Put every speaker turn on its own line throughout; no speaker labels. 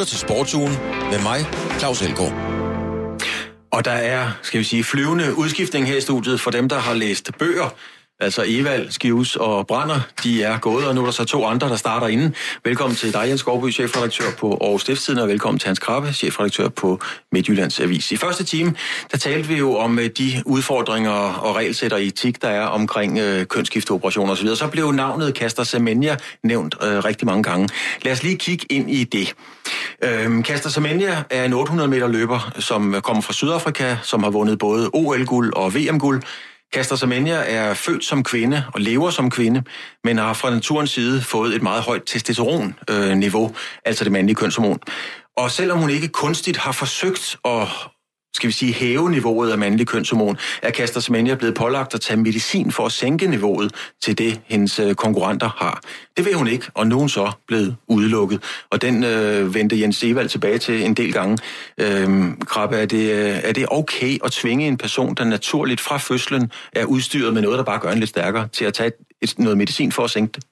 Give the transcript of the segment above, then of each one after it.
lytter til Sportsugen med mig, Claus Elgaard.
Og der er, skal vi sige, flyvende udskiftning her i studiet for dem, der har læst bøger. Altså Evald, Skivs og Brander, de er gået, og nu er der så to andre, der starter inden. Velkommen til dig, Jens Skovby, chefredaktør på Aarhus Stiftstiden, og velkommen til Hans Krabbe, chefredaktør på Midtjyllands Avis. I første time, der talte vi jo om øh, de udfordringer og regelsæt og etik, der er omkring øh, kønsskifteoperationer osv. Så blev navnet Kaster Semenya nævnt øh, rigtig mange gange. Lad os lige kigge ind i det. Øhm, Kaster Semenya er en 800 meter løber, som kommer fra Sydafrika, som har vundet både OL-guld og VM-guld. Kaster Semenya er født som kvinde og lever som kvinde, men har fra naturens side fået et meget højt testosteron-niveau, altså det mandlige kønshormon. Og selvom hun ikke kunstigt har forsøgt at skal vi sige, hæve niveauet af mandlig kønshormon, er Kaster Semenya blevet pålagt at tage medicin for at sænke niveauet til det, hendes øh, konkurrenter har. Det vil hun ikke, og nu er hun så blevet udelukket. Og den øh, vendte Jens Evald tilbage til en del gange. Øhm, Krabbe, er det, øh, er det okay at tvinge en person, der naturligt fra fødslen er udstyret med noget, der bare gør en lidt stærkere, til at tage et, et, noget medicin for at sænke det?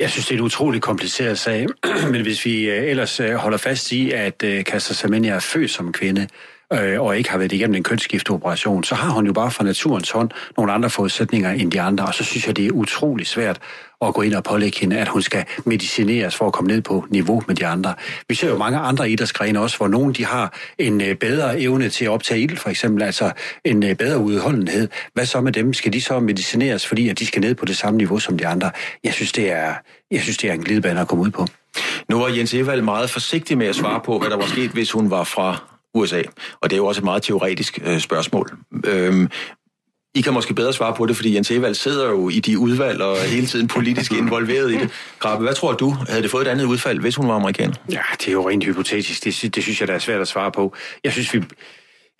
Jeg synes, det er en utrolig kompliceret sag, men hvis vi øh, ellers holder fast i, at Kaster Semenya er født som kvinde, øh, og ikke har været igennem en kønsskifteoperation, så har hun jo bare fra naturens hånd nogle andre forudsætninger end de andre, og så synes jeg, det er utrolig svært at gå ind og pålægge hende, at hun skal medicineres for at komme ned på niveau med de andre. Vi ser jo mange andre idrætsgrene også, hvor nogen de har en øh, bedre evne til at optage ild, for eksempel, altså en øh, bedre udholdenhed. Hvad så med dem? Skal de så medicineres, fordi at de skal ned på det samme niveau som de andre? Jeg synes, det er, jeg synes, det er en glidebane at komme ud på.
Nu var Jens Evald meget forsigtig med at svare på, hvad der var sket, hvis hun var fra USA. Og det er jo også et meget teoretisk øh, spørgsmål. Øhm, I kan måske bedre svare på det, fordi Jens Evald sidder jo i de udvalg og er hele tiden politisk involveret i det. Grabbe, hvad tror du? Havde det fået et andet udfald, hvis hun var amerikaner?
Ja, det er jo rent hypotetisk. Det, det synes jeg, der er svært at svare på. Jeg synes, vi,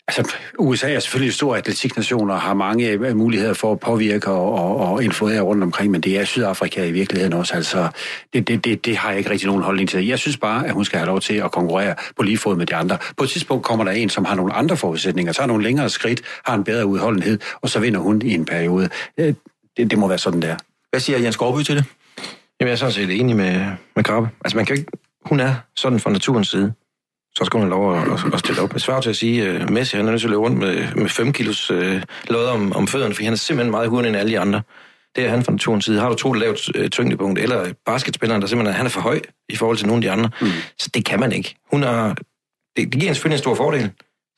Altså, USA er selvfølgelig en stor atletiknation og har mange øh, muligheder for at påvirke og, og, og influere rundt omkring, men det er Sydafrika i virkeligheden også. Altså, det, det, det, det har jeg ikke rigtig nogen holdning til. Jeg synes bare, at hun skal have lov til at konkurrere på lige fod med de andre. På et tidspunkt kommer der en, som har nogle andre forudsætninger, tager nogle længere skridt, har en bedre udholdenhed, og så vinder hun i en periode. Det, det må være sådan, der.
Hvad siger Jens Gårdby til det?
Jamen, jeg er sådan set enig med, med Krabbe. Altså, man kan ikke, hun er sådan fra naturens side så skal hun have lov at, at, at stille op. Det svarer til at sige, at uh, Messi han er nødt til at løbe rundt med, med 5 kilos uh, lodder om, om fødderne, for han er simpelthen meget hurtigere end alle de andre. Det er han fra naturens side. Har du to lavt uh, tyngdepunkt, eller basketspilleren, der simpelthen han er for høj i forhold til nogle af de andre. Mm. Så det kan man ikke. Hun har, det, det giver en selvfølgelig en stor fordel.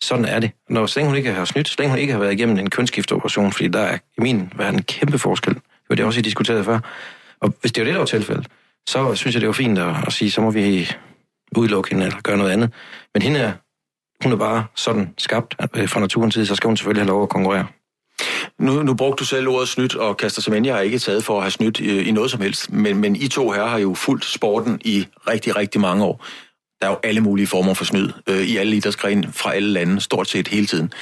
Sådan er det. Når så længe hun ikke har snydt, så længe hun ikke har været igennem en kønsskifteoperation, fordi der er i min verden en kæmpe forskel. Det var det også, I diskuterede før. Og hvis det var det, der var tilfældet, så synes jeg, det var fint at, at sige, så må vi udelukke hende eller gøre noget andet. Men hende er, hun er bare sådan skabt øh, fra naturens side, så skal hun selvfølgelig have lov at konkurrere.
Nu, nu brugte du selv ordet snydt, og Kaster Semenya har ikke taget for at have snydt i, i noget som helst. Men, men I to her har jo fulgt sporten i rigtig, rigtig mange år. Der er jo alle mulige former for snyd øh, i alle idrætsgrene fra alle lande, stort set hele tiden.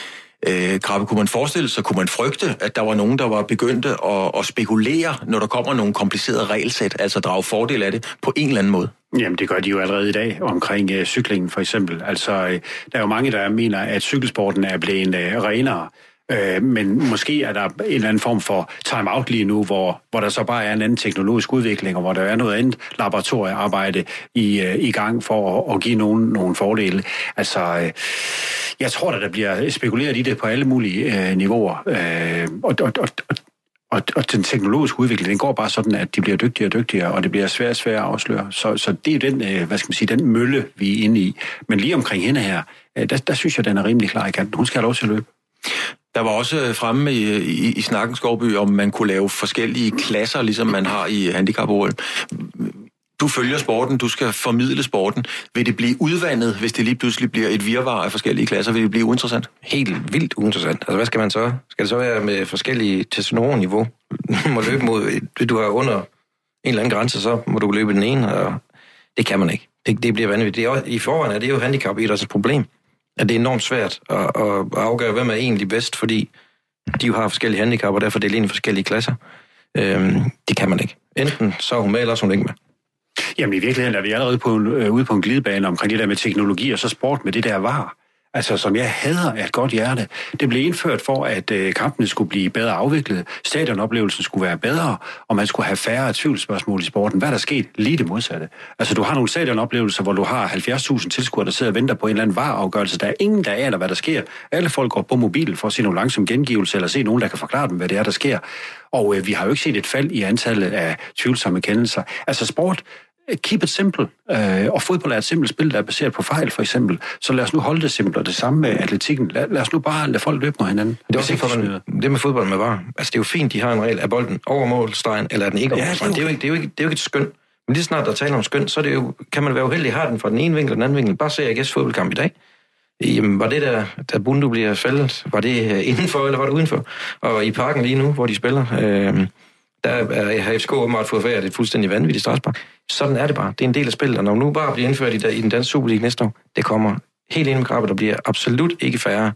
Øh, Krabbe, kunne man forestille sig, kunne man frygte, at der var nogen, der var begyndte at, at spekulere, når der kommer nogle komplicerede regelsæt, altså drage fordel af det på en eller anden måde?
Jamen, det gør de jo allerede i dag omkring øh, cyklingen for eksempel. Altså, øh, der er jo mange, der mener, at cykelsporten er blevet øh, renere. Øh, men måske er der en eller anden form for time-out lige nu, hvor, hvor der så bare er en anden teknologisk udvikling, og hvor der er noget andet laboratoriearbejde i, øh, i gang for at, at give nogen, nogle fordele. Altså, øh, jeg tror, at der bliver spekuleret i det på alle mulige øh, niveauer. Øh, og, og, og, og, og den teknologiske udvikling, den går bare sådan, at de bliver dygtigere og dygtigere, og det bliver svært og svært at afsløre. Så, så det er den, øh, hvad skal man sige, den mølle, vi er inde i. Men lige omkring hende her, øh, der, der synes jeg, den er rimelig klar i kanten. Hun skal have lov til at løbe.
Der var også øh, fremme i, i, i Snakken Skovby, om man kunne lave forskellige klasser, ligesom man har i handicap -OL. Du følger sporten, du skal formidle sporten. Vil det blive udvandet, hvis det lige pludselig bliver et virvar af forskellige klasser? Vil det blive uinteressant?
Helt vildt uinteressant. Altså, hvad skal man så? Skal det så være med forskellige testosteronniveau? Du må løbe mod... Du har under en eller anden grænse, så må du løbe den ene, og det kan man ikke. Det, det bliver vanvittigt. Det er, I forvejen er det jo handicap i et problem at det er enormt svært at, at afgøre, hvem er egentlig bedst, fordi de jo har forskellige handicap, og derfor deler ind i forskellige klasser. Øhm, det kan man ikke. Enten så er hun med, eller så er hun ikke med.
Jamen i virkeligheden er vi allerede på, øh, ude på en glidebane omkring det der med teknologi og så sport med det der var. altså som jeg hader af et godt hjerte. Det blev indført for, at øh, kampene skulle blive bedre afviklet, stadionoplevelsen skulle være bedre, og man skulle have færre tvivlsspørgsmål i sporten. Hvad er der sket? Lige det modsatte. Altså du har nogle stadionoplevelser, hvor du har 70.000 tilskuere, der sidder og venter på en eller anden vareafgørelse. Der er ingen, der aner, hvad der sker. Alle folk går på mobil for at se nogle langsom gengivelse, eller se nogen, der kan forklare dem, hvad det er, der sker. Og øh, vi har jo ikke set et fald i antallet af tvivlsomme kendelser. Altså sport keep it simple. Øh, og fodbold er et simpelt spil, der er baseret på fejl, for eksempel. Så lad os nu holde det simpelt, og det samme med atletikken. Lad, lad os nu bare lade folk løbe mod hinanden.
Det er også for, man, det med fodbold med var. Altså, det er jo fint, de har en regel. Er bolden over målstregen, eller er den ikke over ja, målstregen? Det er, jo ikke, det, er jo ikke, det er jo ikke et skøn. Men lige snart der taler om skøn, så er det jo, kan man være uheldig, har den fra den ene vinkel og den anden vinkel. Bare se AGS fodboldkamp i dag. Jamen, var det der, der Bundu bliver faldet, var det øh, indenfor, eller var det udenfor? Og i parken lige nu, hvor de spiller, øh, der er FCK åbenbart fået færdigt et fuldstændig vanvittigt straffespark. Sådan er det bare. Det er en del af spillet, og når nu bare bliver indført i, der, i den danske Superliga næste år, det kommer helt ind med krabbet, der bliver absolut ikke færre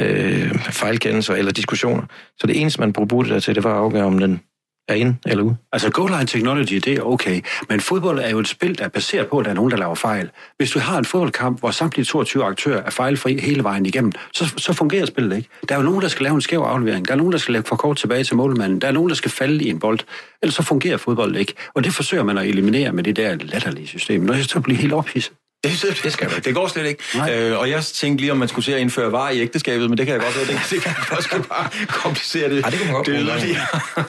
øh, fejlkendelser eller diskussioner. Så det eneste, man bruger det der til, det var at afgøre, om den er inde eller ude.
Altså goal line technology, det er okay, men fodbold er jo et spil, der er baseret på, at der er nogen, der laver fejl. Hvis du har en fodboldkamp, hvor samtlige 22 aktører er fejlfri hele vejen igennem, så, så fungerer spillet ikke. Der er jo nogen, der skal lave en skæv aflevering. Der er nogen, der skal lægge for kort tilbage til målmanden. Der er nogen, der skal falde i en bold. Ellers så fungerer fodbold ikke. Og det forsøger man at eliminere med det der latterlige system. Når jeg så bliver helt ophidset.
Det, det, skal det går slet ikke. Øh, og jeg tænkte lige, om man skulle se at indføre var i ægteskabet, men det kan jeg godt høre, det, det kan måske bare komplicere det.
Ej, det kan man godt
det lige,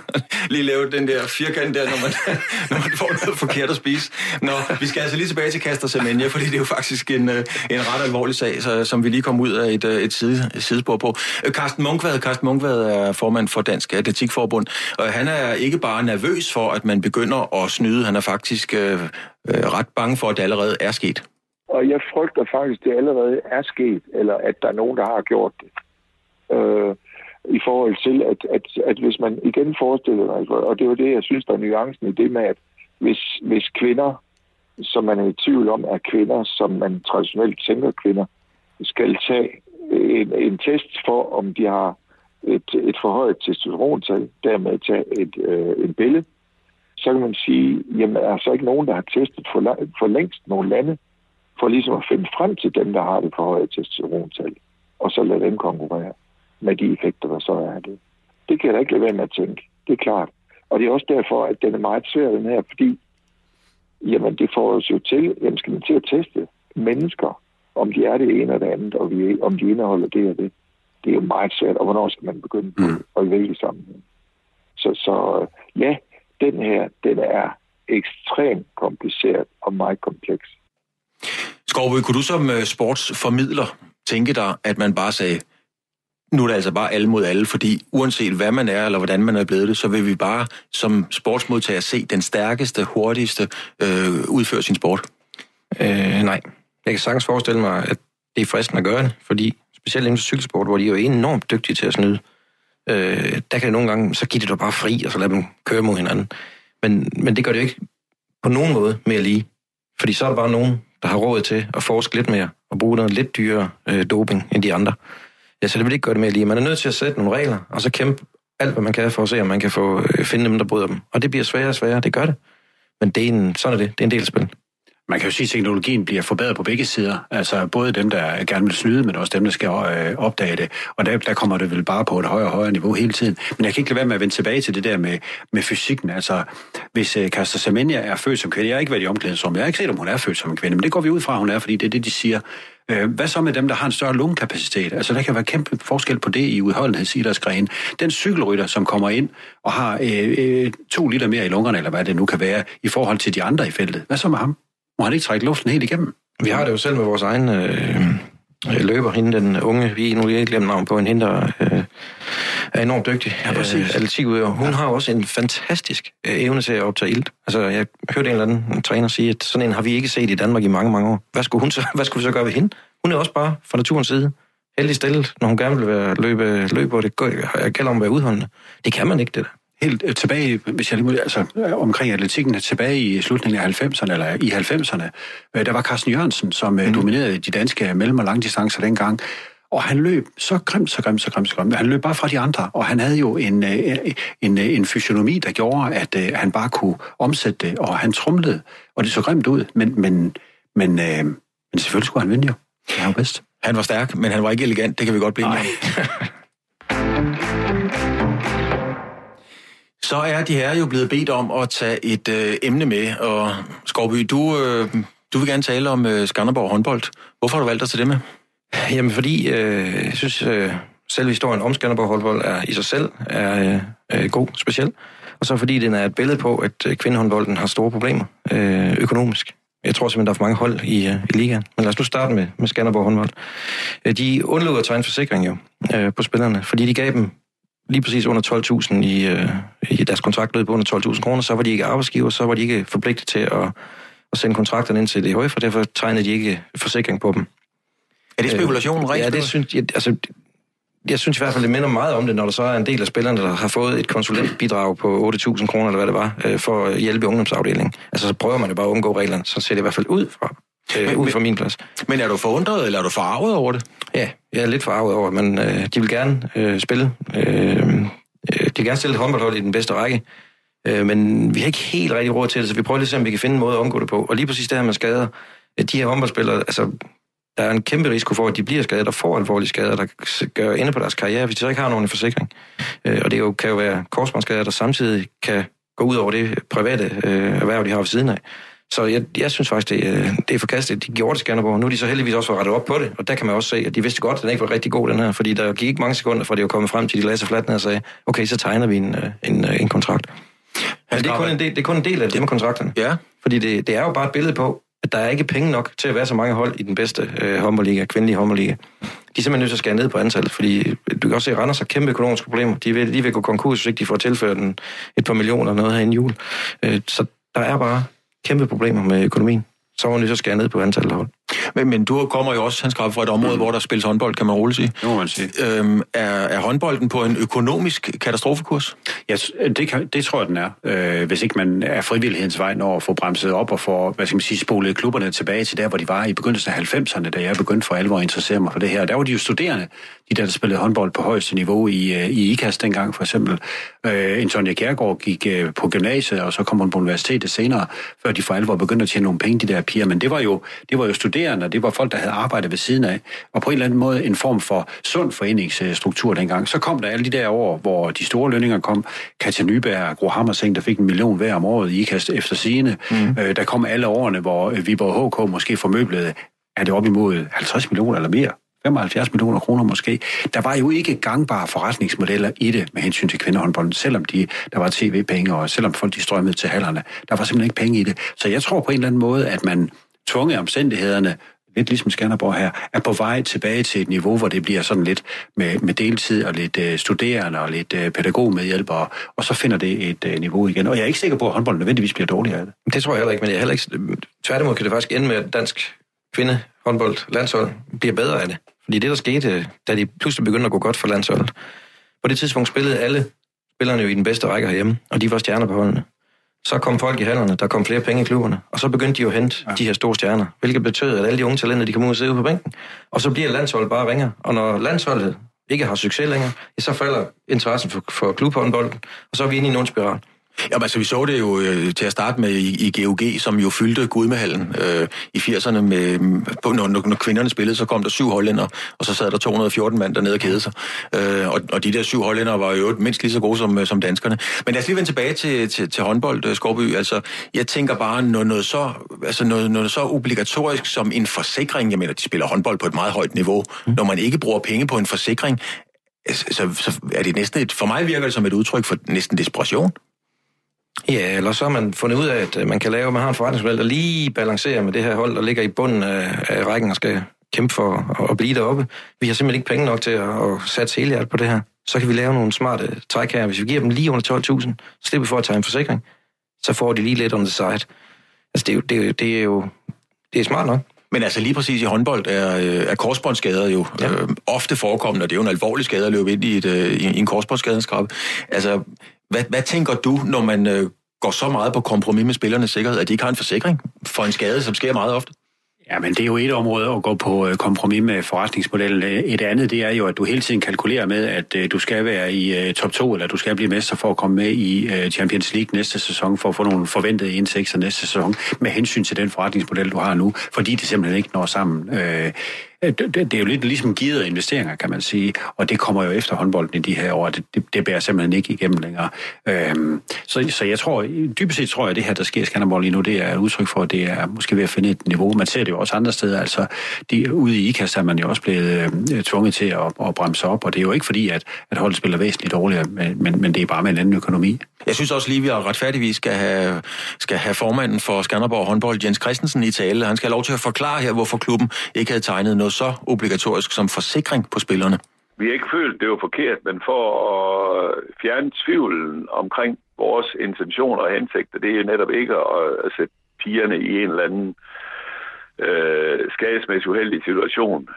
lige lave den der firkant der, når man, når man får noget forkert at spise. Nå, vi skal altså lige tilbage til Kaster Semenya, fordi det er jo faktisk en, øh, en ret alvorlig sag, så, som vi lige kom ud af et, øh, et, side, et sidespor på. Carsten Munkvad, Carsten Munkvad er formand for Dansk Atletikforbund, og han er ikke bare nervøs for, at man begynder at snyde, han er faktisk øh, ret bange for, at det allerede er sket.
Og jeg frygter faktisk, at det allerede er sket, eller at der er nogen, der har gjort det. Øh, I forhold til, at, at, at hvis man igen forestiller sig, altså, og det var det, jeg synes, der er nuancen i det med, at hvis, hvis kvinder, som man er i tvivl om, er kvinder, som man traditionelt tænker kvinder, skal tage en, en test for, om de har et, et forhøjet testosterontal, dermed tage et, øh, en billede, så kan man sige, jamen er der så ikke nogen, der har testet for, for længst nogle lande, for ligesom at finde frem til dem, der har det forhøjet testosterontal, og så lade dem konkurrere med de effekter, der så er det. Det kan jeg da ikke lade være med at tænke. Det er klart. Og det er også derfor, at den er meget svær, den her, fordi jamen, det får os jo til, jamen, skal man til at teste mennesker, om de er det ene eller det andet, og vi, om de indeholder det og det. Det er jo meget svært, og hvornår skal man begynde på mm. at vælge sammen. Så, så ja, den her, den er ekstremt kompliceret og meget kompleks.
Skovbø, kunne du som øh, sportsformidler tænke dig, at man bare sagde, nu er det altså bare alle mod alle, fordi uanset hvad man er, eller hvordan man er blevet det, så vil vi bare som sportsmodtager se den stærkeste, hurtigste øh, udføre sin sport?
Øh, nej. Jeg kan sagtens forestille mig, at det er fristende at gøre det, fordi specielt inden for cykelsport, hvor de er jo enormt dygtige til at snyde, øh, der kan det nogle gange, så giver det dig bare fri, og så lader dem køre mod hinanden. Men, men det gør det jo ikke på nogen måde mere lige. Fordi så er der bare nogen, der har råd til at forske lidt mere og bruge noget lidt dyrere øh, doping end de andre. Ja, så det vil ikke gøre det mere lige. Man er nødt til at sætte nogle regler, og så kæmpe alt, hvad man kan for at se, om man kan få øh, finde dem, der bryder dem. Og det bliver sværere og sværere, det gør det. Men det er en, sådan er det. Det er en del af spil.
Man kan jo sige, at teknologien bliver forbedret på begge sider. Altså både dem, der gerne vil snyde, men også dem, der skal øh, opdage det. Og der, der kommer det vel bare på et højere og højere niveau hele tiden. Men jeg kan ikke lade være med at vende tilbage til det der med, med fysikken. Altså, hvis øh, Kaster Semenya er født som kvinde, jeg har ikke været i omklædningsrum, jeg har ikke set, om hun er født som en kvinde, men det går vi ud fra, at hun er, fordi det er det, de siger. Øh, hvad så med dem, der har en større lungekapacitet? Altså, der kan være kæmpe forskel på det i udholdenhedsidrætsgrenen. Den cykelrytter, som kommer ind og har øh, øh, to liter mere i lungerne, eller hvad det nu kan være, i forhold til de andre i feltet. Hvad så med ham? Må han ikke trække luften helt igennem?
Vi har det jo selv med vores egen øh, løber, hende den unge, vi nu ikke glemt navn på, en hende, der øh, er enormt dygtig. Ja, præcis. Øh, Hun ja. har også en fantastisk øh, evne til at optage ild. Altså, jeg hørte en eller anden træner sige, at sådan en har vi ikke set i Danmark i mange, mange år. Hvad skulle, hun så, hvad skulle vi så gøre ved hende? Hun er også bare fra naturens side heldig stillet, når hun gerne vil være løbe, løbe og det gælder om at være udholdende. Det kan man ikke, det der
helt øh, tilbage, hvis jeg lige altså omkring atletikken, tilbage i slutningen af 90'erne, eller i 90'erne, øh, der var Carsten Jørgensen, som mm. dominerede de danske mellem- og langdistancer dengang, og han løb så grimt, så grimt, så grimt, så grimt. Han løb bare fra de andre, og han havde jo en, en, en fysionomi, der gjorde, at han bare kunne omsætte det, og han trumlede, og det så grimt ud, men, men, men, men selvfølgelig skulle han vinde jo. Er jo bedst.
Han var stærk, men han var ikke elegant. Det kan vi godt blive enige om. Så er de her jo blevet bedt om at tage et øh, emne med, og Skovby, du, øh, du vil gerne tale om øh, Skanderborg håndbold. Hvorfor har du valgt at tage det med?
Jamen, fordi øh, jeg synes, øh, selv historien om Skanderborg håndbold er i sig selv er øh, god, speciel. Og så fordi den er et billede på, at øh, kvindehåndbolden har store problemer øh, økonomisk. Jeg tror simpelthen, der er for mange hold i, øh, i ligaen. Men lad os nu starte med, med Skanderborg håndbold. Øh, de undlod at tage en forsikring jo øh, på spillerne, fordi de gav dem lige præcis under 12.000 i, øh, i deres kontrakt på under 12.000 kroner, så var de ikke arbejdsgiver, så var de ikke forpligtet til at, at sende kontrakterne ind til DHF, og derfor tegnede de ikke forsikring på dem.
Er det spekulation?
Øh, ja, det synes jeg, altså, jeg synes i hvert fald, det minder meget om det, når der så er en del af spillerne, der har fået et konsulentbidrag på 8.000 kroner, eller hvad det var, øh, for at hjælpe ungdomsafdelingen. Altså, så prøver man jo bare at undgå reglerne. Så ser det i hvert fald ud fra, øh,
Men-
ud fra min plads.
Men er du forundret, eller er du forarvet over det?
Ja, jeg er lidt farvet over, men øh, de vil gerne øh, spille. Øh, øh, de vil gerne stille et håndboldhold i den bedste række. Øh, men vi har ikke helt rigtig råd til det, så vi prøver lige at se, om vi kan finde en måde at omgå det på. Og lige præcis det her med skader. øh, De her håndboldspillere, altså, der er en kæmpe risiko for, at de bliver skadet og får alvorlige skader, der gør ende på deres karriere, hvis de så ikke har nogen forsikring. Øh, og det jo, kan jo være korsbåndsskader, der samtidig kan gå ud over det private øh, erhverv, de har ved siden af. Så jeg, jeg synes faktisk, det, er- det er forkasteligt. De gjorde det Skanderborg. Nu er de så heldigvis også rettet op på det, og der kan man også se, at de vidste godt, at den ikke var rigtig god, den her, fordi der gik ikke mange sekunder, fra det var kommet frem til, de lagde sig fladt ned og sagde, okay, så tegner vi en, øh, en, øh, en kontrakt. Men det er, kun en del, det er kun en del af det med kontrakterne.
Ja.
Fordi det, det er jo bare et billede på, at der er ikke penge nok til at være så mange hold i den bedste øh, håndboldliga, kvindelige håndboldliga. De er simpelthen nødt til at skære ned på antallet, fordi du kan også se, at Randers har kæmpe økonomiske problemer. De vil, de vil gå konkurs, hvis ikke de får tilført en, et par millioner eller noget her inden jul. Øh, så der er bare kæmpe problemer med økonomien. Så er man nødt til at skære ned på antallet af hold.
Men, men du kommer jo også, Hans Grab, fra et område, hvor der spilles håndbold, kan man roligt sige.
Det må man sige.
Øhm, er, er håndbolden på en økonomisk katastrofekurs?
Ja, det, kan, det tror jeg, den er. Øh, hvis ikke man er frivillighedens vej når at få bremset op og få, hvad skal man sige, spolet klubberne tilbage til der, hvor de var i begyndelsen af 90'erne, da jeg begyndte for alvor at interessere mig for det her. Der var de jo studerende, de der, der spillede håndbold på højeste niveau i, øh, i IKAS dengang for eksempel. Øh, Antonia Kjærgaard gik øh, på gymnasiet, og så kom hun på universitetet senere, før de for alvor begyndte at tjene nogle penge, de der piger. Men det var jo, det var jo studerende, og det var folk, der havde arbejdet ved siden af, og på en eller anden måde en form for sund foreningsstruktur dengang. Så kom der alle de der år, hvor de store lønninger kom. Katja Nyberg og Gro Hammerseng, der fik en million hver om året i IKAST efter sine. Mm. Øh, der kom alle årene, hvor øh, Viborg HK måske formøblede, er det op imod 50 millioner eller mere? 75 millioner kroner måske. Der var jo ikke gangbare forretningsmodeller i det med hensyn til kvindehåndbolden, selvom de, der var tv-penge, og selvom folk de strømmede til hallerne. Der var simpelthen ikke penge i det. Så jeg tror på en eller anden måde, at man tvunget omstændighederne lidt ligesom Skanderborg her, er på vej tilbage til et niveau, hvor det bliver sådan lidt med, med deltid og lidt øh, studerende og lidt øh, pædagogmedhjælpere, og så finder det et øh, niveau igen. Og jeg er ikke sikker på, at håndbold nødvendigvis bliver dårligere af det.
Det tror jeg heller ikke, men jeg heller ikke... Tværtimod kan det faktisk ende med, at dansk kvindehåndbold landshold bliver bedre af det. Fordi det, der skete, da de pludselig begyndte at gå godt for landsholdet, på det tidspunkt spillede alle spillerne jo i den bedste række herhjemme, og de var stjerner på holdene. Så kom folk i hallerne, der kom flere penge i klubberne, og så begyndte de jo at hente ja. de her store stjerner, hvilket betød, at alle de unge talenter, de kom ud og sidde ude på bænken. Og så bliver landsholdet bare ringer. Og når landsholdet ikke har succes længere, så falder interessen for, for klubhåndbolden, og så er vi inde i en ond spiral.
Jamen altså, vi så det jo øh, til at starte med i, i GOG, som jo fyldte Gudmehallen øh, i 80'erne. Med, på, når, når kvinderne spillede, så kom der syv hollænder, og så sad der 214 mand dernede og kædede sig. Øh, og, og de der syv hollænder var jo mindst lige så gode som, øh, som danskerne. Men lad os lige vende tilbage til, til, til håndbold, øh, Skorby. Altså, jeg tænker bare, når noget så, altså noget, noget så obligatorisk som en forsikring, jeg mener, de spiller håndbold på et meget højt niveau, mm. når man ikke bruger penge på en forsikring, så, så er det næsten et, for mig virker det som et udtryk for næsten desperation.
Ja, eller så har man fundet ud af, at øh, man kan lave, man har en forretningsmodel, der lige balancerer med det her hold, der ligger i bunden af, af rækken og skal kæmpe for at, at blive deroppe. Vi har simpelthen ikke penge nok til at, at satse hele hjertet på det her. Så kan vi lave nogle smarte træk her. Hvis vi giver dem lige under 12.000, så slipper vi for at tage en forsikring. Så får de lige lidt on the side. Altså, det er jo, det er, jo- det er jo det er smart nok.
Men altså lige præcis i håndbold er, øh, er korsbåndsskader jo ja. øh, ofte forekommende, og det er jo en alvorlig skade at løbe ind i, et, øh, i en korsbåndsskadenskrab. Altså, hvad, hvad tænker du, når man øh, går så meget på kompromis med spillernes sikkerhed, at de ikke har en forsikring for en skade, som sker meget ofte?
Ja, men det er jo et område at gå på øh, kompromis med forretningsmodellen. Øh, et andet, det er jo, at du hele tiden kalkulerer med, at øh, du skal være i top 2, eller du skal blive mester for at komme med i Champions League næste sæson, for at få nogle forventede indtægter næste sæson, med hensyn til den forretningsmodel, du har nu, fordi det simpelthen ikke når sammen. Øh, det, det, er jo lidt ligesom givet investeringer, kan man sige, og det kommer jo efter håndbolden i de her år, det, det, det bærer simpelthen ikke igennem længere. Øhm, så, så jeg tror, dybest set tror jeg, at det her, der sker i Skanderborg lige nu, det er et udtryk for, at det er måske ved at finde et niveau. Man ser det jo også andre steder, altså de, ude i IKAS er man jo også blevet øh, tvunget til at, at bremse op, og det er jo ikke fordi, at, at holdet spiller væsentligt dårligere, men, men, men det er bare med en anden økonomi.
Jeg synes også lige, at vi retfærdigvis skal have, skal have formanden for Skanderborg håndbold, Jens Christensen, i tale. Han skal have lov til at forklare her, hvorfor klubben ikke havde tegnet noget så obligatorisk som forsikring på spillerne.
Vi har ikke følt, det var forkert, men for at fjerne tvivlen omkring vores intentioner og hensigter, det er netop ikke at sætte pigerne i en eller anden øh, skadesmæssig uheldig situation,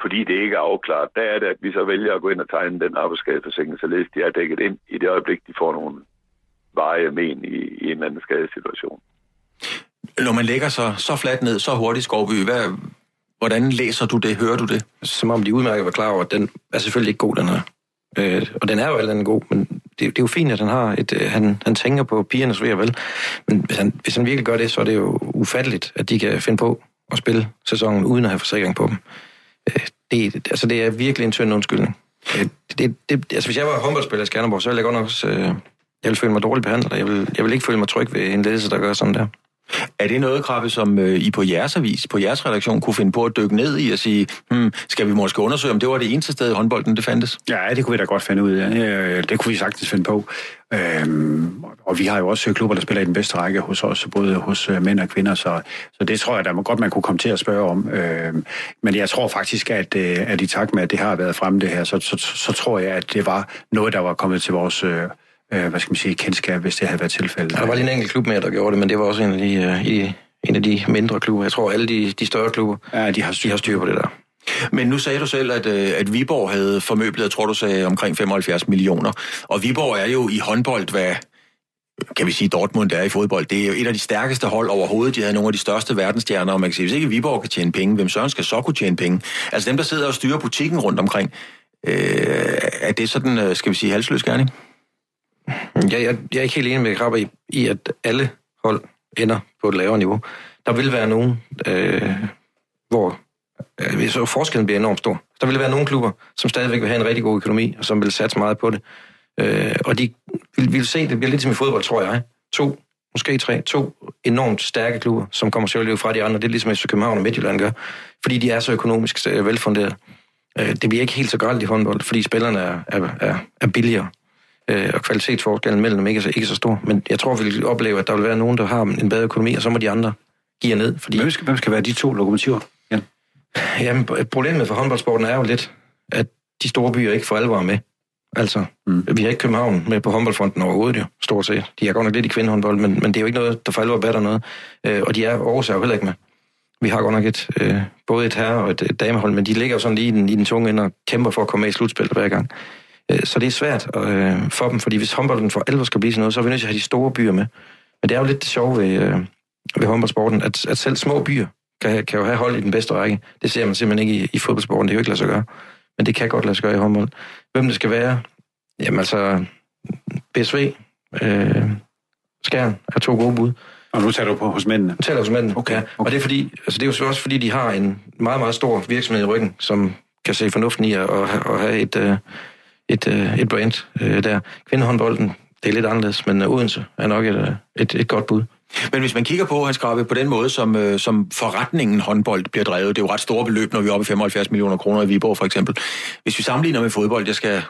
fordi det ikke er afklaret. Der er det, at vi så vælger at gå ind og tegne den arbejdsskadeforsikring, således de er dækket ind i det øjeblik, de får nogle veje men i, i en eller anden skadesituation.
Når man lægger sig så fladt ned, så hurtigt, Skovby, hvad, hvordan læser du det? Hører du det?
Som om de udmærket var klar over, at den er selvfølgelig ikke god, den her. Øh, og den er jo alt andet god, men det, det er jo fint, at han har et, øh, han, han tænker på pigernes ved vel. Men hvis han, hvis han virkelig gør det, så er det jo ufatteligt, at de kan finde på at spille sæsonen uden at have forsikring på dem. Øh, det, altså, det er virkelig en tynd undskyldning. Øh, det, det, altså, hvis jeg var håndboldspiller i Skanderborg, så ville jeg godt nok øh, jeg ville føle mig dårligt behandlet. Jeg vil, jeg vil ikke føle mig tryg ved en ledelse, der gør sådan der.
Er det noget, Krabbe, som øh, I på jeres avis, på jeres redaktion, kunne finde på at dykke ned i og sige, hmm, skal vi måske undersøge, om det var det eneste sted i håndbolden, det fandtes?
Ja, det kunne vi da godt finde ud af. Det kunne vi sagtens finde på. Øhm, og vi har jo også klubber, der spiller i den bedste række hos os, både hos øh, mænd og kvinder, så, så det tror jeg da godt, man kunne komme til at spørge om. Øhm, men jeg tror faktisk, at, øh, at i takt med, at det har været fremme det her, så, så, så tror jeg, at det var noget, der var kommet til vores øh, hvad skal man sige, kendskab, hvis det havde været tilfældet.
Ja, der var lige en enkelt klub med, der gjorde det, men det var også en af de, uh, i, en af de mindre klubber. Jeg tror, alle de, de større klubber,
ja, de har styr,
de har styr på det der.
Men nu sagde du selv, at, øh, at Viborg havde formøblet, jeg tror du sagde, omkring 75 millioner. Og Viborg er jo i håndbold, hvad kan vi sige, Dortmund er i fodbold. Det er jo et af de stærkeste hold overhovedet. De havde nogle af de største verdensstjerner, og man kan sige, hvis ikke Viborg kan tjene penge, hvem søren skal så kunne tjene penge? Altså dem, der sidder og styrer butikken rundt omkring, øh, er det sådan, skal vi sige, halsløs gerning?
Jeg, jeg, jeg er ikke helt enig med Krabber i, i, at alle hold ender på et lavere niveau. Der vil være nogen, øh, hvor øh, så forskellen bliver enormt stor. Der vil være nogle klubber, som stadigvæk vil have en rigtig god økonomi, og som vil satse meget på det. Øh, og de vil, vil se, det bliver lidt som i fodbold, tror jeg. To, måske tre, to enormt stærke klubber, som kommer selvfølgelig fra de andre. Det er ligesom FC København og Midtjylland gør, fordi de er så økonomisk øh, velfunderet. Øh, det bliver ikke helt så galt i håndbold, fordi spillerne er, er, er, er billigere øh, og kvalitetsforskellen mellem dem ikke er, ikke er så stor. Men jeg tror, vi vil opleve, at der vil være nogen, der har en bedre økonomi, og så må de andre give ned.
Fordi... Hvem, skal, hvem skal være de to lokomotiver? Ja.
Jamen, problemet for håndboldsporten er jo lidt, at de store byer ikke får alvor med. Altså, mm. vi har ikke København med på håndboldfronten overhovedet, jo, stort set. De er godt nok lidt i kvindehåndbold, men, men det er jo ikke noget, der for alvor batter noget. Øh, og de er Aarhus er jo heller ikke med. Vi har godt nok et, øh, både et herre- og et, et damehold, men de ligger jo sådan lige i den, i den tunge ende og kæmper for at komme med i slutspillet hver gang. Øh, så det er svært øh, for dem, fordi hvis håndbolden for alvor skal blive sådan noget, så er vi nødt til at have de store byer med. Men det er jo lidt det sjove ved, øh, ved håndboldsporten, at, at selv små byer kan, kan jo have hold i den bedste række. Det ser man simpelthen ikke i, i fodboldsporten. Det kan jo ikke lade sig gøre. Men det kan godt lade sig gøre i håndbold. Hvem det skal være? Jamen altså, BSV, øh, Skjern er to gode bud.
Og nu taler du på hos mændene? Nu
taler hos mændene, okay. Ja. Og det er, fordi, altså det er jo også fordi, de har en meget, meget stor virksomhed i ryggen, som kan se fornuften i at, at, have et, et, øh, et brand øh, der. Kvindehåndbolden, det er lidt anderledes, men øh, Odense er nok et, øh, et, et godt bud.
Men hvis man kigger på, Hans Krabbe, på den måde, som, øh, som forretningen håndbold bliver drevet, det er jo ret store beløb, når vi er oppe i 75 millioner kroner i Viborg for eksempel. Hvis vi sammenligner med fodbold, jeg skal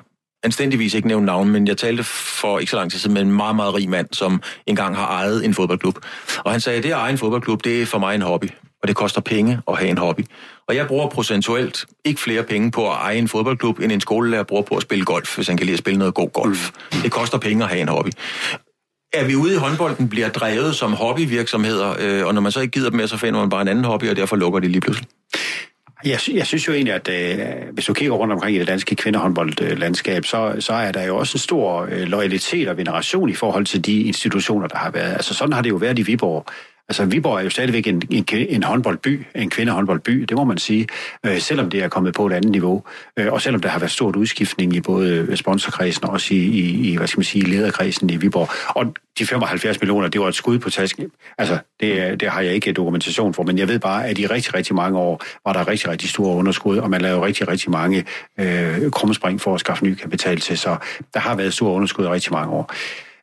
anstændigvis ikke nævne navn, men jeg talte for ikke så lang tid siden med en meget, meget rig mand, som engang har ejet en fodboldklub. Og han sagde, at det at eje en fodboldklub, det er for mig en hobby, og det koster penge at have en hobby. Og jeg bruger procentuelt ikke flere penge på at eje en fodboldklub, end en skolelærer bruger på at spille golf, hvis han kan lide at spille noget god golf. Det koster penge at have en hobby er vi ude i håndbolden, bliver drevet som hobbyvirksomheder, øh, og når man så ikke gider dem mere, så finder man bare en anden hobby, og derfor lukker de lige pludselig.
Jeg, jeg synes jo egentlig, at øh, hvis du kigger rundt omkring i det danske kvindehåndboldlandskab, så, så er der jo også en stor øh, loyalitet og veneration i forhold til de institutioner, der har været. Altså sådan har det jo været i Viborg. Altså, Viborg er jo stadigvæk en, en, en håndboldby, en kvindehåndboldby, det må man sige, øh, selvom det er kommet på et andet niveau, øh, og selvom der har været stort udskiftning i både øh, sponsorkredsen og også i, i, i hvad skal man sige, lederkredsen i Viborg. Og de 75 millioner, det var et skud på tasken. Altså, det, det har jeg ikke dokumentation for, men jeg ved bare, at i rigtig, rigtig mange år var der rigtig, rigtig store underskud, og man lavede rigtig, rigtig mange øh, krummespring for at skaffe ny kapital til, så der har været store underskud i rigtig mange år.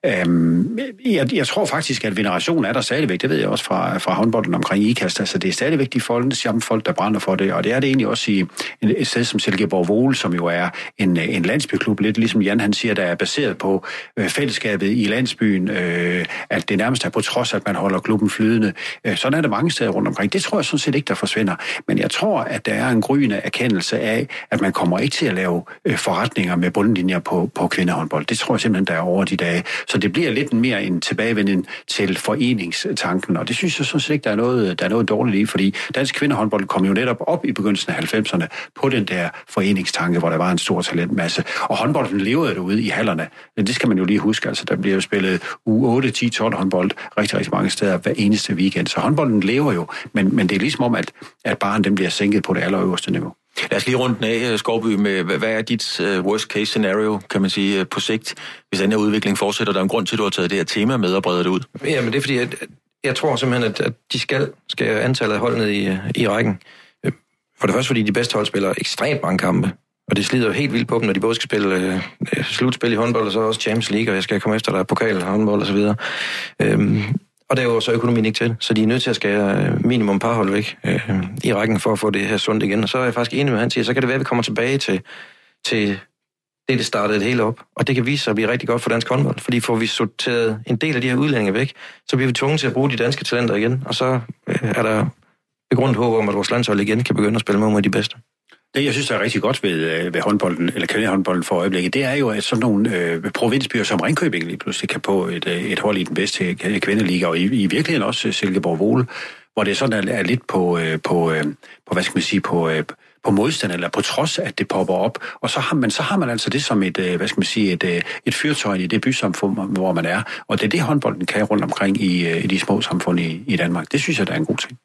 Øhm, jeg, jeg tror faktisk, at veneration er der stadigvæk. Det ved jeg også fra, fra håndbolden omkring IKAST. Altså, det er stadigvæk de folk, samme folk, der brænder for det. Og det er det egentlig også i et sted som Silkeborg Vole, som jo er en, øh, en landsbyklub, lidt ligesom Jan han siger, der er baseret på øh, fællesskabet i landsbyen, øh, at det nærmest er på trods, at man holder klubben flydende. Øh, sådan er det mange steder rundt omkring. Det tror jeg sådan set ikke, der forsvinder. Men jeg tror, at der er en gryende erkendelse af, at man kommer ikke til at lave øh, forretninger med bundlinjer på, på kvindehåndbold. Det tror jeg simpelthen, der er over de dage. Så det bliver lidt mere en tilbagevenden til foreningstanken, og det synes jeg sådan set ikke, der er noget, der er noget dårligt i, fordi dansk kvindehåndbold kom jo netop op i begyndelsen af 90'erne på den der foreningstanke, hvor der var en stor talentmasse. Og håndbolden levede derude i hallerne. Det skal man jo lige huske. Altså, der bliver jo spillet u 8, 10, 12 håndbold rigtig, rigtig mange steder hver eneste weekend. Så håndbolden lever jo, men, men det er ligesom om, at, at barn den bliver sænket på det allerøverste niveau.
Lad os lige rundt den af, øh, Skovby, med hvad er dit uh, worst case scenario, kan man sige, uh, på sigt, hvis den her udvikling fortsætter? Der er en grund til, at du har taget det her tema med og breder det ud.
Ja, men det er fordi, at, jeg tror simpelthen, at, at de skal, skal antallet af hold ned i, i rækken. For det første, fordi de bedste hold spiller ekstremt mange kampe. Og det slider jo helt vildt på dem, når de både skal spille uh, slutspil i håndbold, og så også Champions League, og jeg skal komme efter, der er pokal, håndbold og så videre. Øhm, og der er jo så økonomien ikke til, så de er nødt til at skære øh, minimum parhold væk øh, i rækken for at få det her sundt igen. Og så er jeg faktisk enig med han siger, så kan det være, at vi kommer tilbage til, til det, det startede det hele op. Og det kan vise sig at blive rigtig godt for dansk håndbold, fordi får vi sorteret en del af de her udlændinge væk, så bliver vi tvunget til at bruge de danske talenter igen, og så øh, er der begrundet håb om, at vores landshold igen kan begynde at spille med, med de bedste.
Det, jeg synes, der er rigtig godt ved, øh, ved håndbolden, eller kvindehåndbolden for øjeblikket, det er jo, at sådan nogle øh, provinsbyer som Ringkøbing lige pludselig kan på et, øh, et hold i den bedste øh, kvindeliga, og i, i virkeligheden også Silkeborg Vole, hvor det sådan er, er lidt på, øh, på, øh, på, hvad skal man sige, på, øh, på modstand, eller på trods at det popper op. Og så har man, så har man altså det som et, hvad skal man sige, et, et fyrtøj i det bysamfund, hvor man er. Og det er det, håndbolden kan rundt omkring i, i de små samfund i, i Danmark. Det synes jeg, der er en god ting.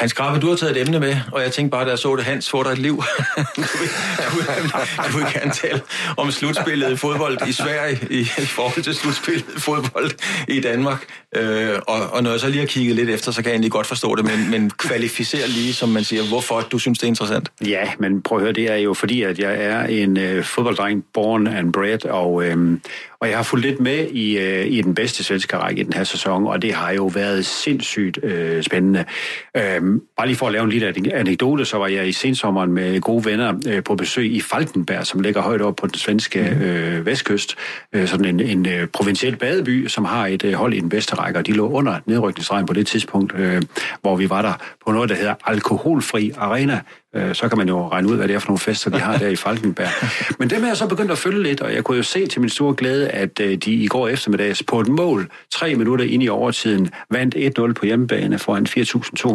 Hans Grave, du har taget et emne med, og jeg tænkte bare, da jeg så det, Hans, får dig et liv. du, vil, du, vil, gerne tale om slutspillet i fodbold i Sverige i, i forhold til slutspillet i fodbold i Danmark. Øh, og, og når jeg så lige har kigget lidt efter, så kan jeg egentlig godt forstå det, men, men kvalificer lige, som man siger, hvorfor du synes, det er interessant.
Ja, men prøv at høre, det er jo fordi, at jeg er en øh, fodbolddreng, born and bred, og, øh, og jeg har fulgt lidt med i, øh, i den bedste svenske række i den her sæson, og det har jo været sindssygt øh, spændende. Øh, bare lige for at lave en lille anekdote, så var jeg i sensommeren med gode venner øh, på besøg i Falkenberg, som ligger højt op på den svenske øh, vestkyst. Øh, sådan en, en øh, provinciel badeby, som har et øh, hold i den bedste række, og de lå under nedrykningsregn på det tidspunkt, øh, hvor vi var der på noget, der hedder Alkoholfri Arena, Øh, så kan man jo regne ud, hvad det er for nogle fester, de har der i Falkenberg. Men dem er jeg så begyndt at følge lidt, og jeg kunne jo se til min store glæde, at øh, de i går eftermiddags på et mål, tre minutter ind i overtiden, vandt 1-0 på hjemmebane foran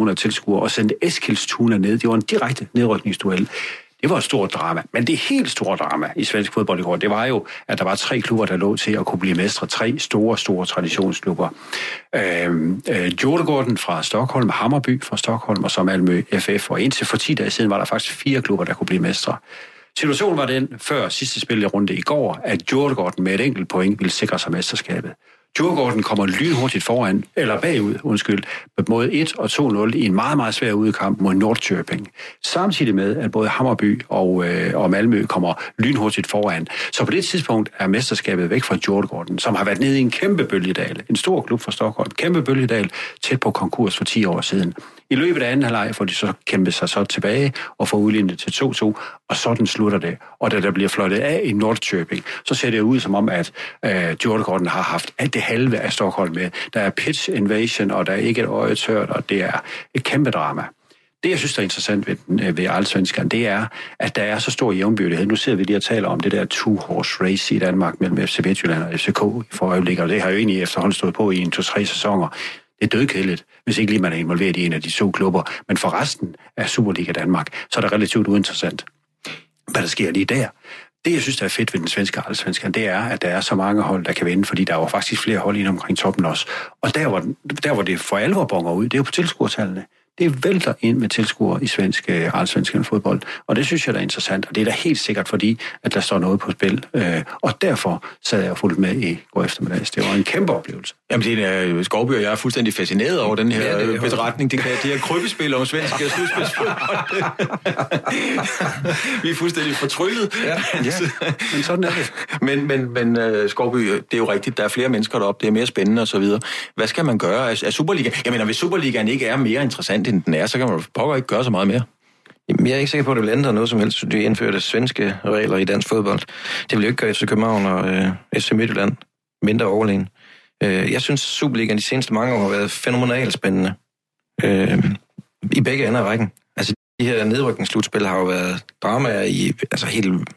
4.200 tilskuere og sendte Eskilstuna ned. Det var en direkte nedrykningsduel. Det var et stort drama. Men det helt store drama i svensk fodbold i går, det var jo, at der var tre klubber, der lå til at kunne blive mestre. Tre store, store traditionsklubber. Øhm, øh, Jordegården fra Stockholm, Hammerby fra Stockholm og så Malmø FF. Og indtil for 10 dage siden var der faktisk fire klubber, der kunne blive mestre. Situationen var den, før sidste spil i runde i går, at Jordegården med et enkelt point ville sikre sig mesterskabet. Djurgården kommer lynhurtigt foran, eller bagud, undskyld, mod 1 og 2-0 i en meget, meget svær udkamp mod Nordkjøping. Samtidig med, at både Hammerby og, øh, og Malmø kommer lynhurtigt foran. Så på det tidspunkt er mesterskabet væk fra Djurgården, som har været nede i en kæmpe bølgedal. En stor klub fra Stockholm. Kæmpe bølgedal, tæt på konkurs for 10 år siden. I løbet af anden halvleg får de så kæmpet sig så tilbage og får udlignet til 2-2, og sådan slutter det. Og da der bliver flottet af i Nordkøbing, så ser det ud som om, at øh, Djurgården har haft alt det halve af Stockholm med. Der er pitch invasion, og der er ikke et øje tørt, og det er et kæmpe drama. Det, jeg synes, der er interessant ved, øh, ved Allsvenskan, det er, at der er så stor jævnbyrdighed. Nu sidder vi lige og taler om det der two-horse race i Danmark mellem FC Midtjylland og FCK for øjeblikket, og det har jo egentlig efterhånden stået på i en to-tre sæsoner. Det er dødkedeligt, hvis ikke lige man er involveret i en af de to klubber. Men for resten af Superliga Danmark, så er det relativt uinteressant, hvad der sker lige der. det, jeg synes, der er fedt ved den svenske allsvenskan, det er, at der er så mange hold, der kan vinde, fordi der er faktisk flere hold ind omkring toppen også. Og der, hvor, der, hvor det for alvor bonger ud, det er jo på tilskuertallene det vælter ind med tilskuere i svensk, øh, allsvenskan fodbold. Og det synes jeg der er interessant, og det er da helt sikkert fordi, at der står noget på spil. Øh, og derfor sad jeg fuldt med i går eftermiddags. Det var en kæmpe oplevelse.
Jamen, det er Skovby og jeg er fuldstændig fascineret over den her ja, det beretning. Det, kan, det er krybespil om svensk slutspilsfodbold. Vi er fuldstændig fortryllet. Ja,
ja. men sådan er det.
Men, men, men uh, Skovby, det er jo rigtigt, der er flere mennesker deroppe, det er mere spændende og så videre. Hvad skal man gøre? Er, er Superliga... Jeg mener, hvis Superligaen ikke er mere interessant, end den er, så kan man pokker ikke gøre så meget mere.
Jamen, jeg er ikke sikker på, at det vil ændre noget som helst, de indførte svenske regler i dansk fodbold. Det vil jo ikke gøre FC København og øh, FC Midtjylland mindre overlegen. Øh, jeg synes, Superligaen de seneste mange år har været fænomenalt spændende. Øh, I begge ender af rækken. Altså, de her nedrykningsslutspil har jo været dramaer i, altså helt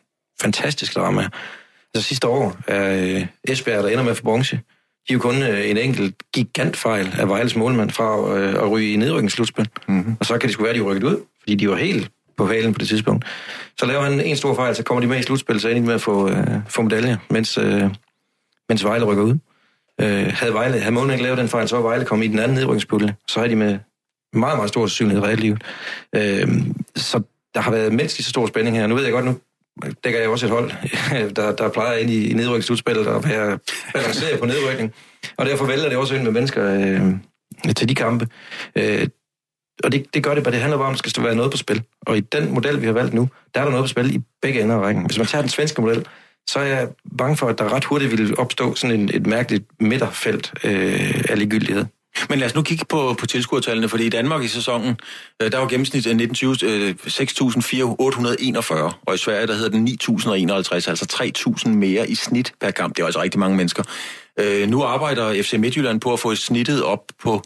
fantastisk dramaer. Altså sidste år er øh, Esbjerg, der ender med for bronze. De er jo kun øh, en enkelt gigantfejl af Vejles målmand fra øh, at ryge i nedrykningsslutspil. Mm-hmm. Og så kan det sgu være, at de rykket ud, fordi de var helt på halen på det tidspunkt. Så laver han en stor fejl, så kommer de med i slutspil, så ender de med at få, øh, få medaljer, mens, øh, mens Vejle rykker ud. Øh, havde, Vejle, havde målmanden ikke lavet den fejl, så var Vejle kommet i den anden nedrykningspulje. Så har de med meget, meget stor sandsynlighed reddet livet. Øh, så der har været mindst lige så stor spænding her. Nu ved jeg godt, nu dækker jeg også et hold, der, der plejer ind i, i nedrykningsudspillet og være balanceret på nedrykning. Og derfor vælger det også ind med mennesker øh, til de kampe. Øh, og det, det gør det bare, det handler bare om, at der skal være noget på spil. Og i den model, vi har valgt nu, der er der noget på spil i begge ender af rækken. Hvis man tager den svenske model, så er jeg bange for, at der ret hurtigt vil opstå sådan en, et mærkeligt midterfelt øh, af ligegyldighed.
Men lad os nu kigge på, på tilskuertallene, fordi i Danmark i sæsonen, øh, der var gennemsnit 1920 øh, 6.841, øh, og i Sverige der hedder den 9.051, altså 3.000 mere i snit per kamp. Det er altså rigtig mange mennesker. Øh, nu arbejder FC Midtjylland på at få snittet op på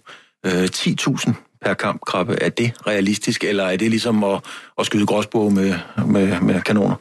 øh, 10.000 per kamp, Krabbe. Er det realistisk, eller er det ligesom at, at skyde gråsbog med, med, med kanoner?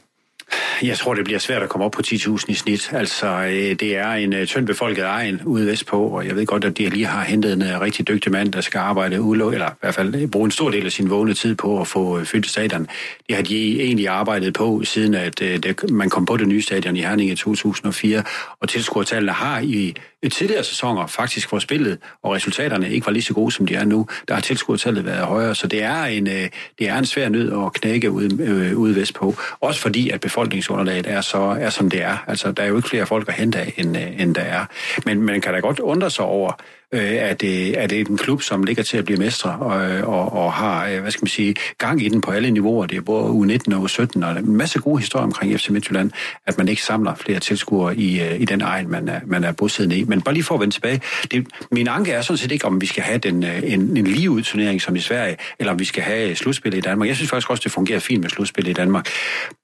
Jeg tror, det bliver svært at komme op på 10.000 i snit. Altså, øh, det er en øh, tynd befolket egen ude vestpå, og jeg ved godt, at de lige har hentet en øh, rigtig dygtig mand, der skal arbejde udelukket, eller i hvert fald bruge en stor del af sin vågne tid på at få fyldt stadion. Det har de egentlig arbejdet på, siden at man kom på det nye stadion i Herning i 2004, og tilskuertallene har i tidligere sæsoner faktisk hvor spillet, og resultaterne ikke var lige så gode, som de er nu. Der har tilskuertallet været højere, så det er en, øh, det er en svær nød at knække ude, øh, ude vestpå. Også fordi, at befolkningsunderlaget er, så, er som det er. Altså, der er jo ikke flere folk at hente af, end, øh, end der er. Men man kan da godt undre sig over, øh, er, det, er det en klub, som ligger til at blive mestre og, og, og har, øh, hvad skal man sige, gang i den på alle niveauer. Det er både U19 og U17, og en masse gode historier omkring FC Midtjylland, at man ikke samler flere tilskuere i, øh, i den egen, man er, man er bosiddende i. Men bare lige for at vende tilbage, det, min anke er sådan set ikke, om vi skal have den, øh, en, en lige udturnering som i Sverige, eller om vi skal have slutspil i Danmark. Jeg synes faktisk også, det fungerer fint med slutspil i Danmark.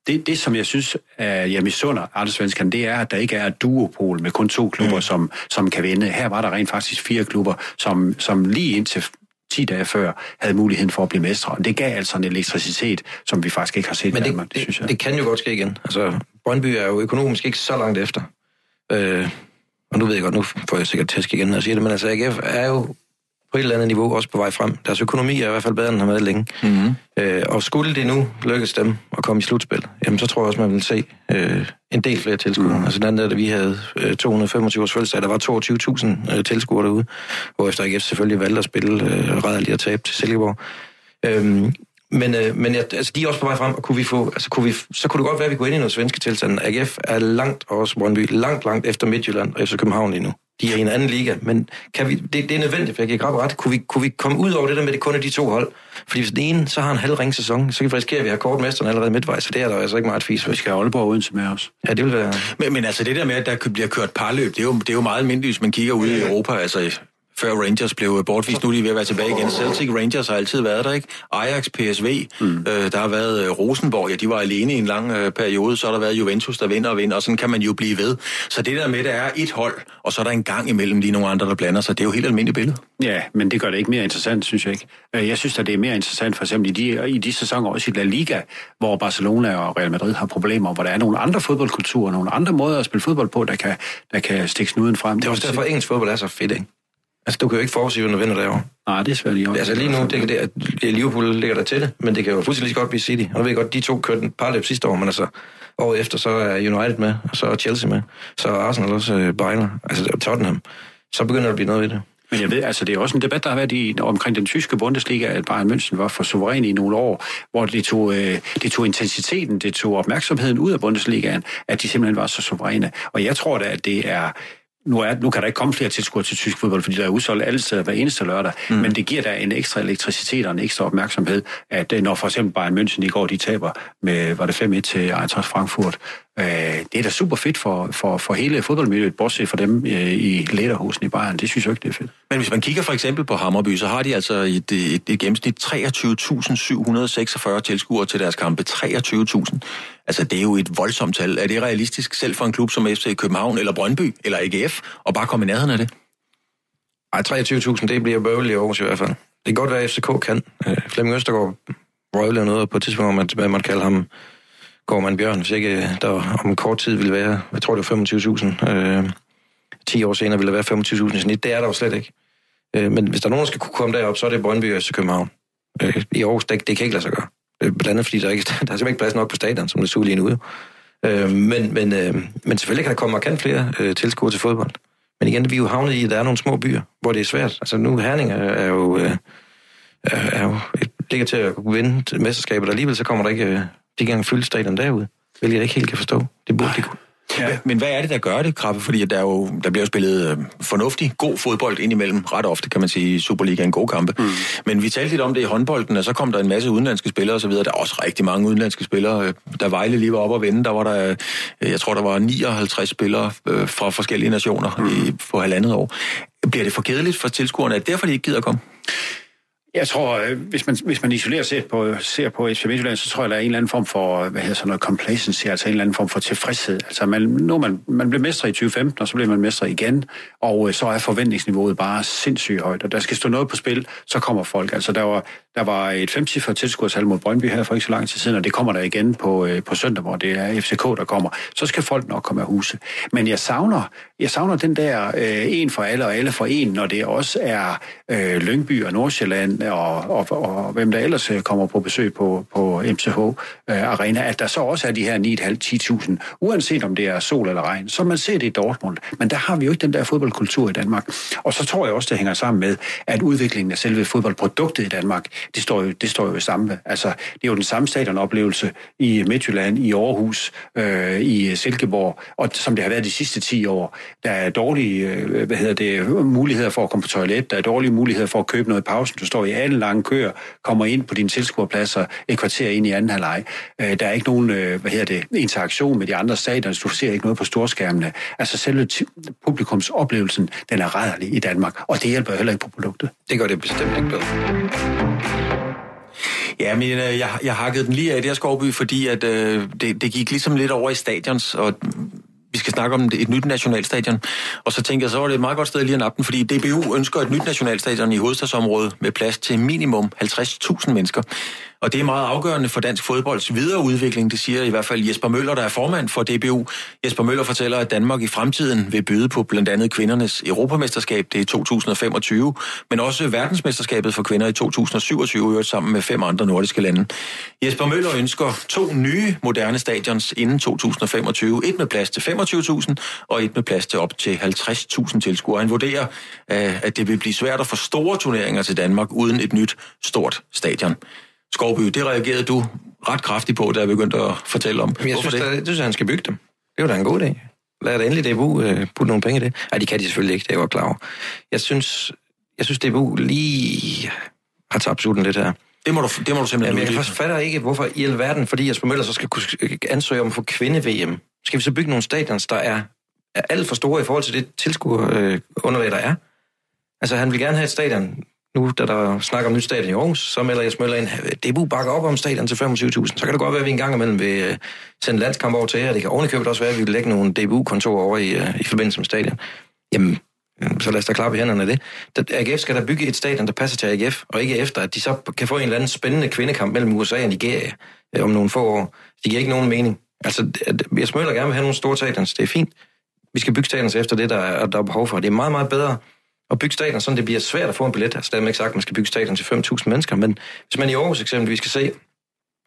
Det, det som jeg synes, jeg misunder Artesvenskan, det er, at der ikke er et duopol med kun to klubber, mm. som, som kan vinde. Her var der rent faktisk fire klubber, som, som lige indtil 10 dage før havde muligheden for at blive mestre. Og det gav altså en elektricitet, som vi faktisk ikke har set
Men det,
Danmark,
det, synes jeg. det kan jo godt ske igen. Altså, Brøndby er jo økonomisk ikke så langt efter. Øh, og nu ved jeg godt, nu får jeg sikkert tæsk igen, når jeg siger det, men altså AGF er jo på et eller andet niveau også på vej frem. Deres økonomi er i hvert fald bedre, end den har været længe. Mm-hmm. Øh, og skulle det nu lykkes dem at komme i slutspil, jamen så tror jeg også, man vil se øh, en del flere tilskuere. Mm-hmm. Altså den da vi havde øh, 225 års fødselsdag, der var 22.000 øh, tilskuere derude, efter AGF selvfølgelig valgte at spille øh, rædderligt og tabe til Silkeborg. Øhm, men, øh, men altså, de er også på vej frem, og kunne vi få, altså, kunne vi, så kunne det godt være, at vi går ind i noget svenske tilstand. AGF er langt, også Brøndby, langt, langt efter Midtjylland og efter København lige nu de er i en anden liga, men kan vi, det, det er nødvendigt, for jeg kan ret. Kunne vi, kunne vi komme ud over det der med, det kun er de to hold? Fordi hvis den ene så har en halv ring sæson, så kan vi risikere, at vi har kortmesteren allerede midtvejs, så det er der altså ikke meget fis.
Vi skal have Aalborg uden med os.
Ja, det vil være...
Men, men altså det der med, at der bliver kørt parløb, det er jo, det er jo meget almindeligt, hvis man kigger ud i Europa. Altså før Rangers blev bortvist. Nu er de ved at være tilbage igen. Celtic Rangers har altid været der, ikke? Ajax, PSV, mm. øh, der har været øh, Rosenborg, ja, de var alene i en lang øh, periode. Så har der været Juventus, der vinder og vinder, og sådan kan man jo blive ved. Så det der med, der er et hold, og så er der en gang imellem lige nogle andre, der blander sig, det er jo helt almindeligt billede.
Ja, men det gør det ikke mere interessant, synes jeg ikke. Øh, jeg synes, at det er mere interessant for eksempel i de, i de sæsoner, også i La Liga, hvor Barcelona og Real Madrid har problemer, hvor der er nogle andre fodboldkulturer, nogle andre måder at spille fodbold på, der kan, der kan stikke snuden frem.
Det er også derfor, at engelsk fodbold er så fedt, ikke? Altså, du kan jo ikke forudsige, når du vinder derovre.
Nej, det er svært lige
Altså lige nu, det, det, det, Liverpool ligger der til det, men det kan jo fuldstændig godt blive City. Og jeg ved godt, de to kørte en par løb sidste år, men altså året efter, så er United med, og så er Chelsea med, så er Arsenal også øh, Bayern, altså Tottenham. Så begynder der at blive noget ved det.
Men jeg ved, altså det er også en debat, der har været i, omkring den tyske Bundesliga, at Bayern München var for suveræn i nogle år, hvor det tog, øh, det tog intensiteten, det tog opmærksomheden ud af Bundesligaen, at de simpelthen var så suveræne. Og jeg tror da, at det er nu, er, nu kan der ikke komme flere tilskuere til tysk fodbold, fordi der er udsolgt alle steder hver eneste lørdag, mm. men det giver da en ekstra elektricitet og en ekstra opmærksomhed, at øh, når for eksempel Bayern München i går, de taber med, var det 5-1 til Eintracht Frankfurt, øh, det er da super fedt for, for, for hele fodboldmiljøet, bortset for dem øh, i lederhusen i Bayern. Det synes jeg ikke, det er fedt.
Men hvis man kigger for eksempel på Hammerby, så har de altså et, et, et gennemsnit 23.746 tilskuere til deres kampe. 23.000. Altså, det er jo et voldsomt tal. Er det realistisk selv for en klub som FC København eller Brøndby eller AGF og bare komme i nærheden af det?
Ej, 23.000, det bliver bøvlet i Aarhus i hvert fald. Det kan godt være, at FCK kan. Øh, Flemming Østergaard røvler noget på et tidspunkt, om at, hvad man kalder ham Gårdman Bjørn, hvis ikke øh, der om kort tid ville være, jeg tror det var 25.000. Øh, 10 år senere ville der være 25.000 i snit. Det er der jo slet ikke. Øh, men hvis der er nogen, der skal kunne komme derop, så er det Brøndby og FC København. Øh, I Aarhus, det, det kan ikke lade sig gøre. Øh, blandt andet fordi der, ikke, der er simpelthen ikke plads nok på stadion, som det så lige nu. Øh, men, men, øh, men selvfølgelig kan der komme markant flere øh, tilskuere til fodbold. Men igen, vi er jo havnet i, at der er nogle små byer, hvor det er svært. Altså nu Herning er, er jo, øh, er jo et, ligger til at vinde mesterskabet, og alligevel så kommer der ikke øh, de gang fyldt stadion derude, hvilket jeg ikke helt kan forstå. Det burde de kunne.
Ja. Men hvad er det, der gør det, Krabbe? Fordi der, er jo, der bliver jo spillet øh, fornuftig, god fodbold indimellem. Ret ofte, kan man sige, i Superligaen gode kampe. Mm. Men vi talte lidt om det i håndbolden, og så kom der en masse udenlandske spillere osv. Der er også rigtig mange udenlandske spillere. Da Vejle lige var op og vende, der var der, øh, jeg tror, der var 59 spillere øh, fra forskellige nationer mm. i, for halvandet år. Bliver det for kedeligt for tilskuerne? Er det derfor, de ikke gider komme?
Jeg tror, øh, hvis man, hvis man isolerer set på, ser på FC Midtjylland, så tror jeg, der er en eller anden form for, øh, hvad hedder sådan noget, complacency, altså en eller anden form for tilfredshed. Altså man, nu man, man blev mestre i 2015, og så bliver man mestre igen, og øh, så er forventningsniveauet bare sindssygt højt, og der skal stå noget på spil, så kommer folk. Altså der var, der var et femcifret tilskuertal mod Brøndby her for ikke så lang tid siden, og det kommer der igen på, øh, på søndag, hvor det er FCK, der kommer. Så skal folk nok komme af huse. Men jeg savner, jeg savner den der øh, en for alle og alle for en, når det også er øh, Lyngby og Nordsjælland og, og, og, og hvem der ellers øh, kommer på besøg på, på MCH øh, Arena, at der så også er de her 9.500-10.000, uanset om det er sol eller regn, så man ser det i Dortmund. Men der har vi jo ikke den der fodboldkultur i Danmark. Og så tror jeg også, det hænger sammen med, at udviklingen af selve fodboldproduktet i Danmark, det står jo, det står jo samme. Altså, det er jo den samme stadionoplevelse i Midtjylland, i Aarhus, øh, i Silkeborg, og som det har været de sidste 10 år. Der er dårlige øh, hvad hedder det, muligheder for at komme på toilet, der er dårlige muligheder for at købe noget i pausen. Du står i alle lange køer, kommer ind på dine tilskuerpladser et kvarter ind i anden halvleg. Øh, der er ikke nogen øh, hvad hedder det, interaktion med de andre stadioner, du ser ikke noget på storskærmene. Altså selve publikumsoplevelsen, den er rædderlig i Danmark, og det hjælper heller ikke på produktet.
Det gør det bestemt ikke bedre.
Ja, men øh, jeg, jeg hakkede den lige af der Skovby, fordi at, øh, det, det gik ligesom lidt over i stadions, og vi skal snakke om et nyt nationalstadion. Og så tænker jeg, så var det et meget godt sted lige at nappe den, fordi DBU ønsker et nyt nationalstadion i hovedstadsområdet med plads til minimum 50.000 mennesker. Og det er meget afgørende for dansk fodbolds videre udvikling, det siger i hvert fald Jesper Møller, der er formand for DBU. Jesper Møller fortæller, at Danmark i fremtiden vil byde på blandt andet kvindernes europamesterskab, det er 2025, men også verdensmesterskabet for kvinder i 2027, sammen med fem andre nordiske lande. Jesper Møller ønsker to nye moderne stadions inden 2025. Et med plads til 25.000 og et med plads til op til 50.000 tilskuere. Han vurderer, øh, at det vil blive svært at få store turneringer til Danmark uden et nyt stort stadion. Skovby, det reagerede du ret kraftigt på, da jeg begyndte at fortælle om.
Men jeg synes, det? Da, det synes, at han skal bygge dem. Det var da en god idé. Lad det endelig DBU uh, putte nogle penge i det. Nej, de kan de selvfølgelig ikke, det er jeg klar over. Jeg synes, jeg synes DBU lige har tabt sutten lidt her.
Det må du, det må du simpelthen
Jamen, jeg fatter ikke, hvorfor i alverden, fordi Jesper Møller så skal kunne ansøge om at få kvinde-VM. Skal vi så bygge nogle stadions, der er, er alt for store i forhold til det tilskuerunderlag, der er? Altså, han vil gerne have et stadion, nu, da der snakker om nyt stadion i Aarhus, så melder jeg Møller ind, Debu bakker op om stadion til 25.000. Så kan det godt være, at vi en gang imellem vil uh, sende landskamp over til jer. Det kan ovenikøbet også være, at vi vil lægge nogle DBU-kontorer over i, øh, i forbindelse med stadion. Jamen, øh, så lad os da klappe i hænderne af det. AGF skal der bygge et stadion, der passer til AGF, og ikke efter, at de så kan få en eller anden spændende kvindekamp mellem USA og Nigeria om nogle få år. Det giver ikke nogen mening. Altså, jeg smøler gerne vil have nogle store stadions. Det er fint. Vi skal bygge stadions efter det, der er, der er behov for. Det er meget, meget bedre at bygge stadion, så det bliver svært at få en billet. Altså, dermed ikke sagt, at man skal bygge stadion til 5.000 mennesker, men hvis man i Aarhus eksempelvis skal se,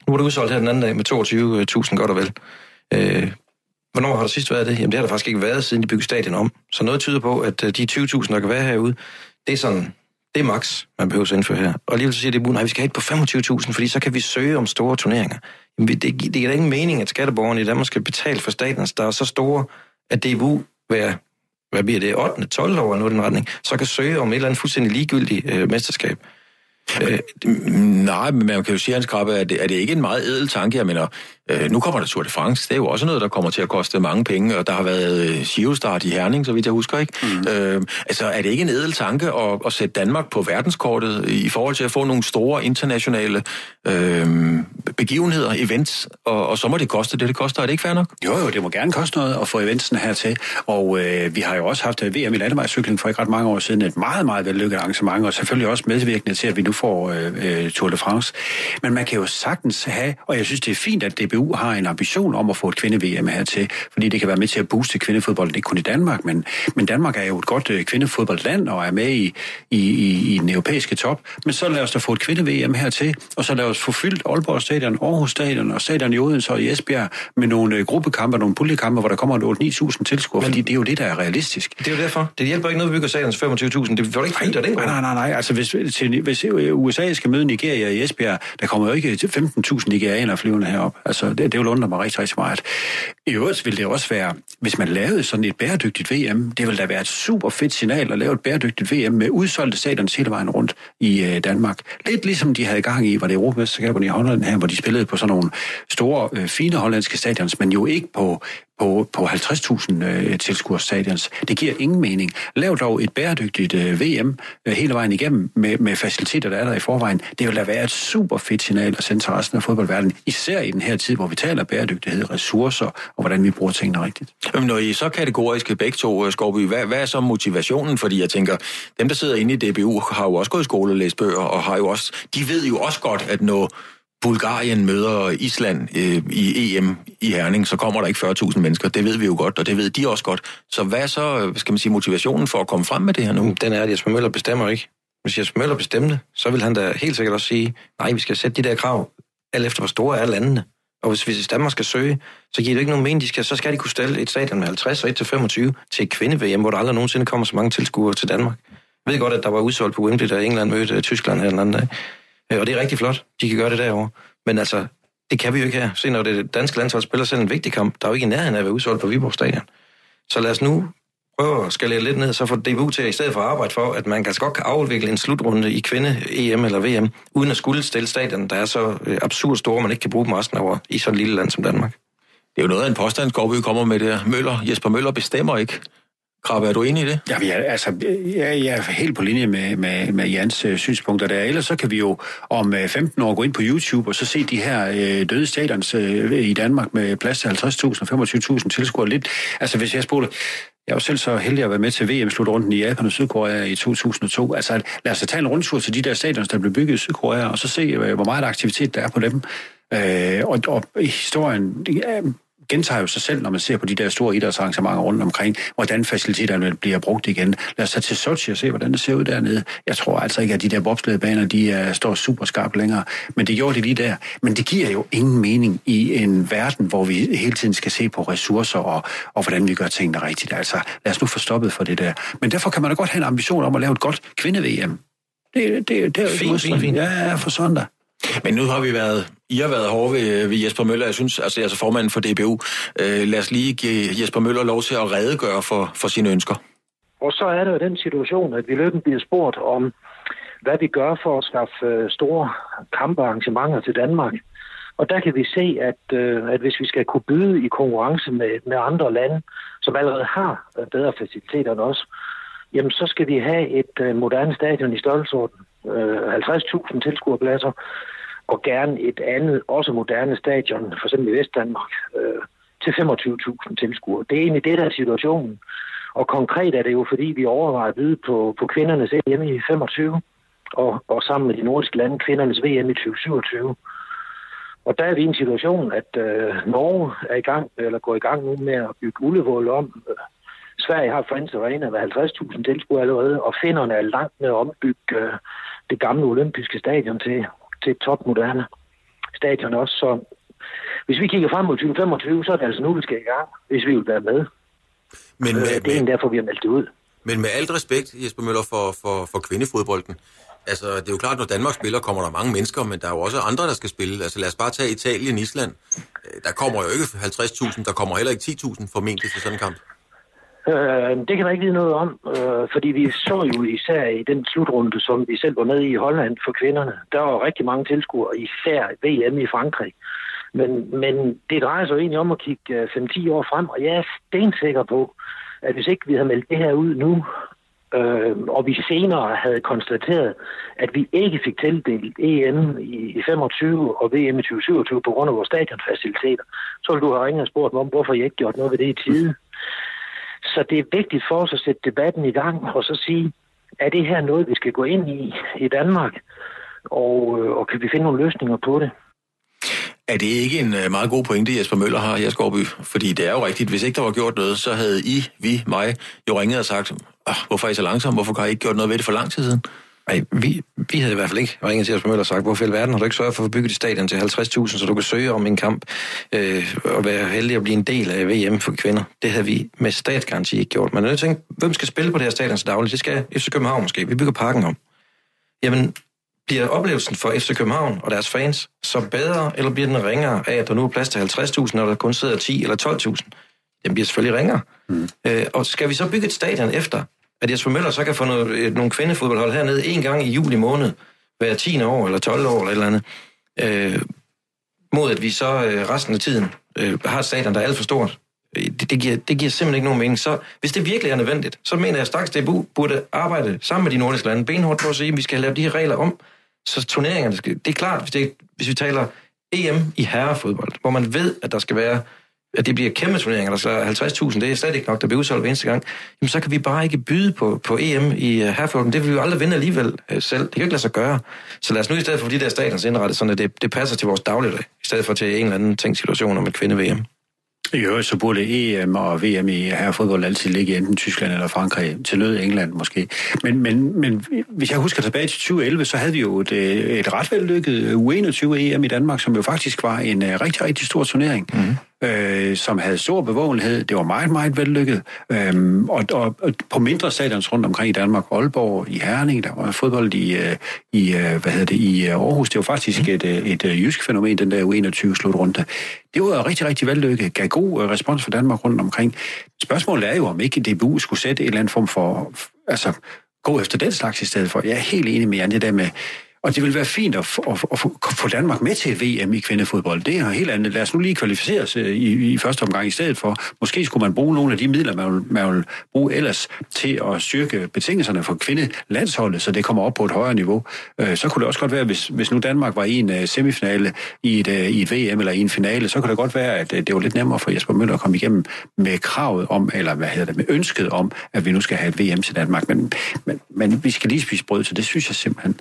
nu er det udsolgt her den anden dag med 22.000 godt og vel. Øh, hvornår har der sidst været det? Jamen det har der faktisk ikke været, siden de byggede stadion om. Så noget tyder på, at øh, de 20.000, der kan være herude, det er sådan, det er max, man behøver at indføre her. Og alligevel så siger det, nej, vi skal have et på 25.000, fordi så kan vi søge om store turneringer. Jamen, det, det, det da ingen mening, at skatteborgerne i Danmark skal betale for staten, altså, der er så store, at DBU hver, hvad bliver det, 8. 12 år eller noget den retning, så kan søge om et eller andet fuldstændig ligegyldigt øh, mesterskab.
Øh, nej, men man kan jo sige, Hans Krabbe, at det, er det ikke en meget edel tanke? Jeg mener, øh, nu kommer der Tour de France. Det er jo også noget, der kommer til at koste mange penge, og der har været øh, Giro-start i Herning, så vidt jeg husker, ikke? Mm. Øh, altså, er det ikke en edel tanke at, at sætte Danmark på verdenskortet i forhold til at få nogle store internationale øh, begivenheder, events, og, og så må det koste det, det koster. Er det ikke fair nok?
Jo, jo, det må gerne koste noget at få eventsen hertil, og øh, vi har jo også haft VM i landevejscykling for ikke ret mange år siden, et meget, meget vellykket arrangement, og selvfølgelig også medvirkende til, at vi nu får øh, øh, Tour de France. Men man kan jo sagtens have, og jeg synes, det er fint, at DBU har en ambition om at få et kvinde-VM hertil, fordi det kan være med til at booste kvindefodbolden, ikke kun i Danmark, men, men Danmark er jo et godt øh, kvindefodboldland og er med i, i, i, i den europæiske top. Men så lad os da få et kvinde-VM hertil, og så lad os få fyldt Aalborg Stadion, Aarhus Stadion og Stadion i Odense og i Esbjerg med nogle øh, gruppekampe, nogle puljekampe, hvor der kommer 8-9.000 tilskuere, fordi det er jo det, der er realistisk.
Det er jo derfor. Det hjælper ikke noget, at bygge stadion til 25.000. Det får ikke af
den Nej, nej, nej, nej. Altså, hvis, til, hvis USA skal møde Nigeria i Esbjerg, der kommer jo ikke 15.000 nigerianere flyvende herop. Altså, det, det vil undre mig rigtig, rigtig meget. I øvrigt vil det også være, hvis man lavede sådan et bæredygtigt VM, det vil da være et super fedt signal at lave et bæredygtigt VM med udsolgte stadions hele vejen rundt i øh, Danmark. Lidt ligesom de havde gang i, var det Europamesterskaberne i Holland her, hvor de spillede på sådan nogle store, øh, fine hollandske stadions, men jo ikke på på, på 50.000 øh, tilskuerstadions. Altså. Det giver ingen mening. Lav dog et bæredygtigt øh, VM øh, hele vejen igennem med, med faciliteter, der er der i forvejen. Det vil da være et super fedt signal at sende til resten af fodboldverdenen, især i den her tid, hvor vi taler bæredygtighed, ressourcer og hvordan vi bruger tingene rigtigt.
Jamen, når I er så kategoriske begge to, øh, Skorby, hvad, hvad er så motivationen? Fordi jeg tænker, dem, der sidder inde i DBU, har jo også gået i skole og læst bøger, og har jo også, de ved jo også godt, at når Bulgarien møder Island øh, i EM i Herning, så kommer der ikke 40.000 mennesker. Det ved vi jo godt, og det ved de også godt. Så hvad er så, øh, skal man sige, motivationen for at komme frem med det her nu?
Den er, at Jesper Møller bestemmer ikke. Hvis Jesper Møller bestemte, så vil han da helt sikkert også sige, nej, vi skal sætte de der krav, alt efter hvor store er landene. Og hvis, hvis Danmark skal søge, så giver det ikke nogen mening, de skal, så skal de kunne stille et stadion med 50 og 1 til 25 til et kvinde-VM, hvor der aldrig nogensinde kommer så mange tilskuere til Danmark. Jeg ved godt, at der var udsolgt på Wembley, da England mødte øh, Tyskland her den anden dag. Øh, og det er rigtig flot, de kan gøre det derovre. Men altså, det kan vi jo ikke her. Se, når det danske landshold spiller selv en vigtig kamp, der er jo ikke i nærheden af at være udsolgt på Viborg Stadion. Så lad os nu prøve at skalere lidt ned, så få DBU til i stedet for at arbejde for, at man kan godt kan afvikle en slutrunde i kvinde-EM eller VM, uden at skulle stille stadion, der er så øh, absurd store, man ikke kan bruge dem resten af året i sådan et lille land som Danmark.
Det er jo noget af en påstand, Skovby kommer med der. Møller, Jesper Møller bestemmer ikke. Krabbe, er du enig i det?
Ja, jeg, altså, jeg, jeg er helt på linje med, med, med Jans øh, synspunkter der. Ellers så kan vi jo om øh, 15 år gå ind på YouTube og så se de her øh, døde stadions øh, i Danmark med plads til 50.000 og 25.000 tilskuere. Lidt, altså hvis jeg spoler... jeg var selv så heldig at være med til VM-slutrunden i Japan og Sydkorea i 2002. Altså lad os tage en rundtur til de der stadions, der blev bygget i Sydkorea, og så se, øh, hvor meget aktivitet der er på dem. Øh, og, og historien, gentager jo sig selv, når man ser på de der store idrætsarrangementer rundt omkring, hvordan faciliteterne bliver brugt igen. Lad os tage til Sochi og se, hvordan det ser ud dernede. Jeg tror altså ikke, at de der bobslædebaner, de uh, står super skarpt længere, men det gjorde de lige der. Men det giver jo ingen mening i en verden, hvor vi hele tiden skal se på ressourcer og, og hvordan vi gør tingene rigtigt. Altså, lad os nu få stoppet for det der. Men derfor kan man da godt have en ambition om at lave et godt kvinde-VM. Det, det, det er jo
fint, fint, fint.
Ja, for søndag.
Men nu har vi været, I har været hårde ved, ved Jesper Møller. Jeg synes, altså, altså formanden for DBU. Øh, lad os lige give Jesper Møller lov til at redegøre for, for sine ønsker.
Og så er der jo den situation, at vi løbende bliver spurgt om, hvad vi gør for at skaffe øh, store kampearrangementer til Danmark. Og der kan vi se, at, øh, at hvis vi skal kunne byde i konkurrence med, med andre lande, som allerede har øh, bedre faciliteter end os, jamen så skal vi have et øh, moderne stadion i størrelsesorden øh, 50.000 tilskuerpladser, og gerne et andet, også moderne stadion, for eksempel i Vestdanmark, øh, til 25.000 tilskuere. Det er egentlig det, der er situationen. Og konkret er det jo, fordi vi overvejer at byde på, på kvindernes EM i 25, og, og sammen med de nordiske lande kvindernes VM i 2027. Og der er vi i en situation, at øh, Norge er i gang, eller går i gang nu med at bygge Ullevål om, øh, Sverige har Friends Arena med 50.000 tilskuere allerede, og finnerne er langt med at ombygge øh, det gamle olympiske stadion til, til et topmoderne stadion også. Så hvis vi kigger frem mod 2025, så er det altså nu, vi skal i gang, hvis vi vil være med.
Men
Øh,
med,
det er en derfor, vi har meldt det ud.
men med alt respekt, Jesper Møller, for, for, for kvindefodbolden, altså det er jo klart, når Danmark spiller, kommer der mange mennesker, men der er jo også andre, der skal spille. Altså lad os bare tage Italien, Island. Øh, Der kommer jo ikke 50.000, der kommer heller ikke 10.000 formentlig til sådan en kamp.
Øh, det kan man ikke vide noget om, øh, fordi vi så jo især i den slutrunde, som vi selv var med i i Holland for kvinderne, der var rigtig mange tilskuere, især VM i Frankrig. Men, men det drejer sig jo egentlig om at kigge øh, 5-10 år frem, og jeg er stensikker på, at hvis ikke vi havde meldt det her ud nu, øh, og vi senere havde konstateret, at vi ikke fik tildelt EM i, i 25 og VM i 2027 på grund af vores stadionfaciliteter, så ville du have ringet og spurgt mig om, hvorfor I ikke gjort noget ved det i tide. Så det er vigtigt for os at sætte debatten i gang og så sige, er det her noget, vi skal gå ind i i Danmark? Og, øh, og kan vi finde nogle løsninger på det?
Er det ikke en øh, meget god pointe, Jesper Møller har her, Skorby? Fordi det er jo rigtigt, hvis ikke der var gjort noget, så havde I, vi, mig, jo ringet og sagt, hvorfor er I så langsomme? Hvorfor har I ikke gjort noget ved det for lang tid siden?
Nej, vi, vi havde i hvert fald ikke ringet til Jesper Møller og sagt, hvorfor i alverden har du ikke sørget for at få bygget et stadion til 50.000, så du kan søge om en kamp øh, og være heldig at blive en del af VM for kvinder. Det havde vi med statsgaranti ikke gjort. Men jeg tænkte, hvem skal spille på det her stadion til dagligt? Det skal FC København måske. Vi bygger parken om. Jamen, bliver oplevelsen for FC København og deres fans så bedre, eller bliver den ringere af, at der nu er plads til 50.000, når der kun sidder 10 eller 12.000? Den bliver selvfølgelig ringere. Mm. Øh, og skal vi så bygge et stadion efter, at Jesper Møller så kan få noget, øh, nogle kvindefodboldhold hernede en gang i juli måned, hver 10 år eller 12 år eller et eller andet, øh, mod at vi så øh, resten af tiden øh, har et stadion, der er alt for stort. Øh, det, det, giver, det giver simpelthen ikke nogen mening. Så hvis det virkelig er nødvendigt, så mener jeg straks, at DBU burde arbejde sammen med de nordiske lande benhårdt på at sige, at vi skal lave de her regler om, så turneringerne skal... Det er klart, hvis, det, hvis vi taler EM i herrefodbold, hvor man ved, at der skal være at det bliver kæmpe turneringer, der så er 50.000, det er slet ikke nok, der bliver udsolgt hver eneste gang, jamen så kan vi bare ikke byde på, på EM i uh, herrefodbold. Det vil vi jo aldrig vinde alligevel uh, selv. Det kan jo ikke lade sig gøre. Så lad os nu i stedet for de der statens indrettet, sådan at det, det passer til vores dagligdag, i stedet for til en eller anden tænkt situation om et kvinde-VM.
I øvrigt så burde EM og VM i herrefodbold altid ligge i enten Tyskland eller Frankrig, til nød England måske. Men, men, men hvis jeg husker tilbage til 2011, så havde vi jo et, et ret vellykket U21-EM i Danmark, som jo faktisk var en rigtig, rigtig stor turnering. Mm øh, som havde stor bevågenhed. Det var meget, meget vellykket. Øhm, og, og, og på mindre stadions rundt omkring i Danmark, Aalborg, i Herning, der var fodbold i, øh, i øh, hvad hedder det, i øh, Aarhus. Det var faktisk et, øh, et, et jysk fænomen, den der U21-slutrunde. Det var rigtig, rigtig vellykket. Gav god øh, respons fra Danmark rundt omkring. Spørgsmålet er jo, om ikke DBU skulle sætte en eller anden form for... Altså, gå efter den slags i stedet for. Jeg er helt enig med jer, det der med og det vil være fint at, få, at, at få Danmark med til et VM i kvindefodbold. Det er helt andet. Lad os nu lige kvalificere os øh, i, i første omgang i stedet for. Måske skulle man bruge nogle af de midler, man vil, man vil bruge ellers til at styrke betingelserne for kvindelandsholdet, så det kommer op på et højere niveau. Øh, så kunne det også godt være, hvis, hvis nu Danmark var i en øh, semifinale i et, i et VM eller i en finale, så kunne det godt være, at det var lidt nemmere for Jesper Møller at komme igennem med kravet om, eller hvad hedder det, med ønsket om, at vi nu skal have et VM til Danmark. Men, men, men vi skal lige spise brød, så det synes jeg simpelthen